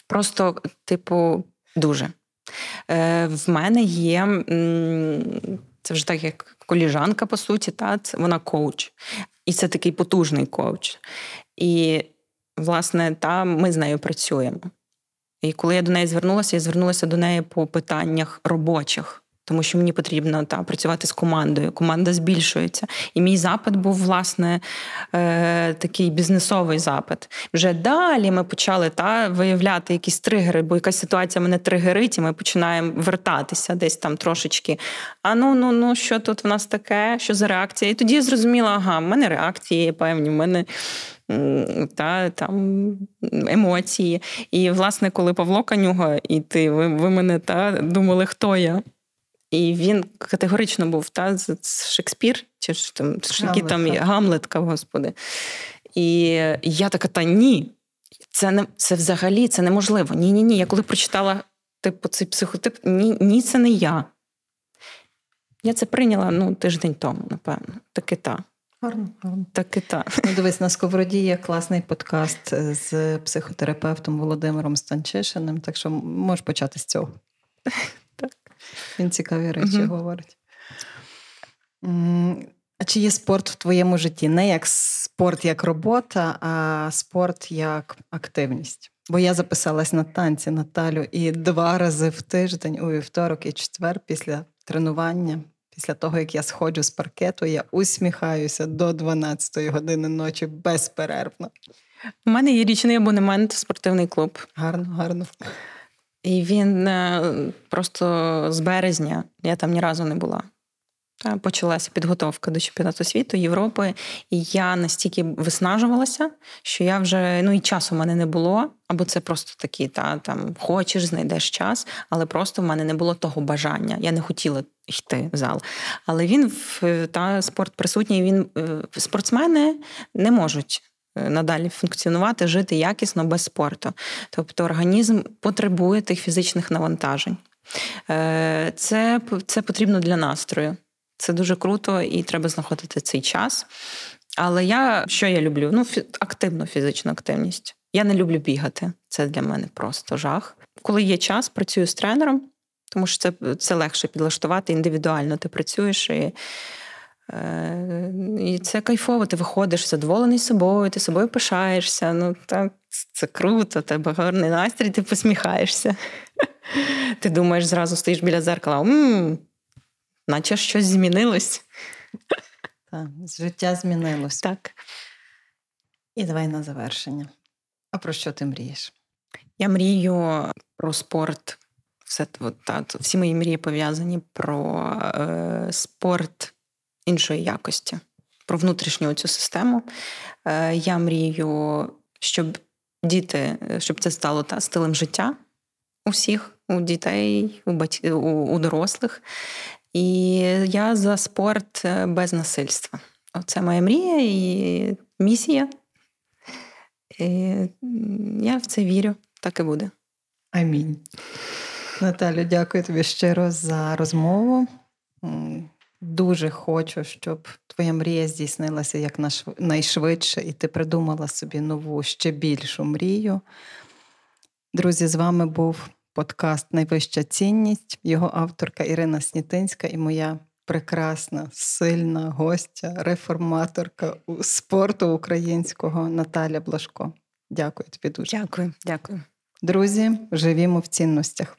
Просто, типу, дуже. Е, В мене є це вже так, як коліжанка, по суті, та вона коуч. І це такий потужний коуч. І, власне, там ми з нею працюємо. І коли я до неї звернулася, я звернулася до неї по питаннях робочих тому що мені потрібно та, працювати з командою. Команда збільшується. І мій запит був, власне, е, такий бізнесовий запит. Вже далі ми почали та, виявляти якісь тригери, бо якась ситуація мене тригерить, і ми починаємо вертатися десь там трошечки. А ну, ну, ну, що тут в нас таке? Що за реакція? І тоді я зрозуміла, ага, в мене реакції певні, в мене. Та там емоції. І, власне, коли Павло Канюга, і ти ви, ви мене та думали, хто я? І він категорично був та Шекспір, чи ж там які там Гамлетка, господи. І я така, та ні, це не це взагалі це неможливо. Ні, ні, ні. Я коли прочитала типу, цей психотип, ні, ні, це не я. Я це прийняла ну, тиждень тому, напевно. Таки та. Гарно, гарно. Так і так. Ну, дивись, на Сковороді є класний подкаст з психотерапевтом Володимиром Станчишиним, так що можеш почати з цього. Він цікаві речі угу. говорить. А чи є спорт в твоєму житті? Не як спорт як робота, а спорт як активність? Бо я записалась на танці Наталю і два рази в тиждень, у вівторок і четвер, після тренування, після того, як я сходжу з паркету, я усміхаюся до 12-ї години ночі безперервно. У мене є річний абонемент в спортивний клуб. Гарно, гарно. І він е, просто з березня я там ні разу не була. Та, почалася підготовка до чемпіонату світу, Європи, і я настільки виснажувалася, що я вже ну і часу в мене не було. Або це просто такі, та там хочеш, знайдеш час, але просто в мене не було того бажання. Я не хотіла йти в зал. Але він та спорт присутній. Він е, спортсмени не можуть Е, надалі функціонувати, жити якісно без спорту. Тобто організм потребує тих фізичних навантажень. Е, це, Це потрібно для настрою. Це дуже круто і треба знаходити цей час. Але я що я люблю? Ну, активну фізичну активність. Я не люблю бігати. Це для мене просто жах. Коли є час, працюю з тренером. тому що це це легше підлаштувати індивідуально. Ти працюєш і е, і це кайфово, ти виходиш задоволений собою, ти собою пишаєшся. Ну так, це круто, тебе гарний настрій, ти посміхаєшся. Ти думаєш, зразу стоїш біля зеркала, наче щось змінилось. Так, Життя змінилось. Так. І давай на завершення. А про що ти мрієш? Я мрію про спорт. Все от, так, всі мої мрії пов'язані про е, спорт іншої якості, про внутрішню цю систему. Е, Я мрію, щоб діти, щоб це стало та, стилем життя усіх, у дітей, у, бать... у, у дорослих. І я за спорт е, без насильства. Оце моя мрія і місія. І Я в це вірю, так і буде. Амінь. Наталю, дякую тобі щиро за розмову. Дуже хочу, щоб твоя мрія здійснилася як найшвидше, і ти придумала собі нову, ще більшу мрію. Друзі, з вами був подкаст Найвища цінність, його авторка Ірина Снітинська і моя прекрасна, сильна гостя, реформаторка спорту українського Наталя Блашко. Дякую тобі дуже. Дякую, дякую. Друзі, живімо в цінностях.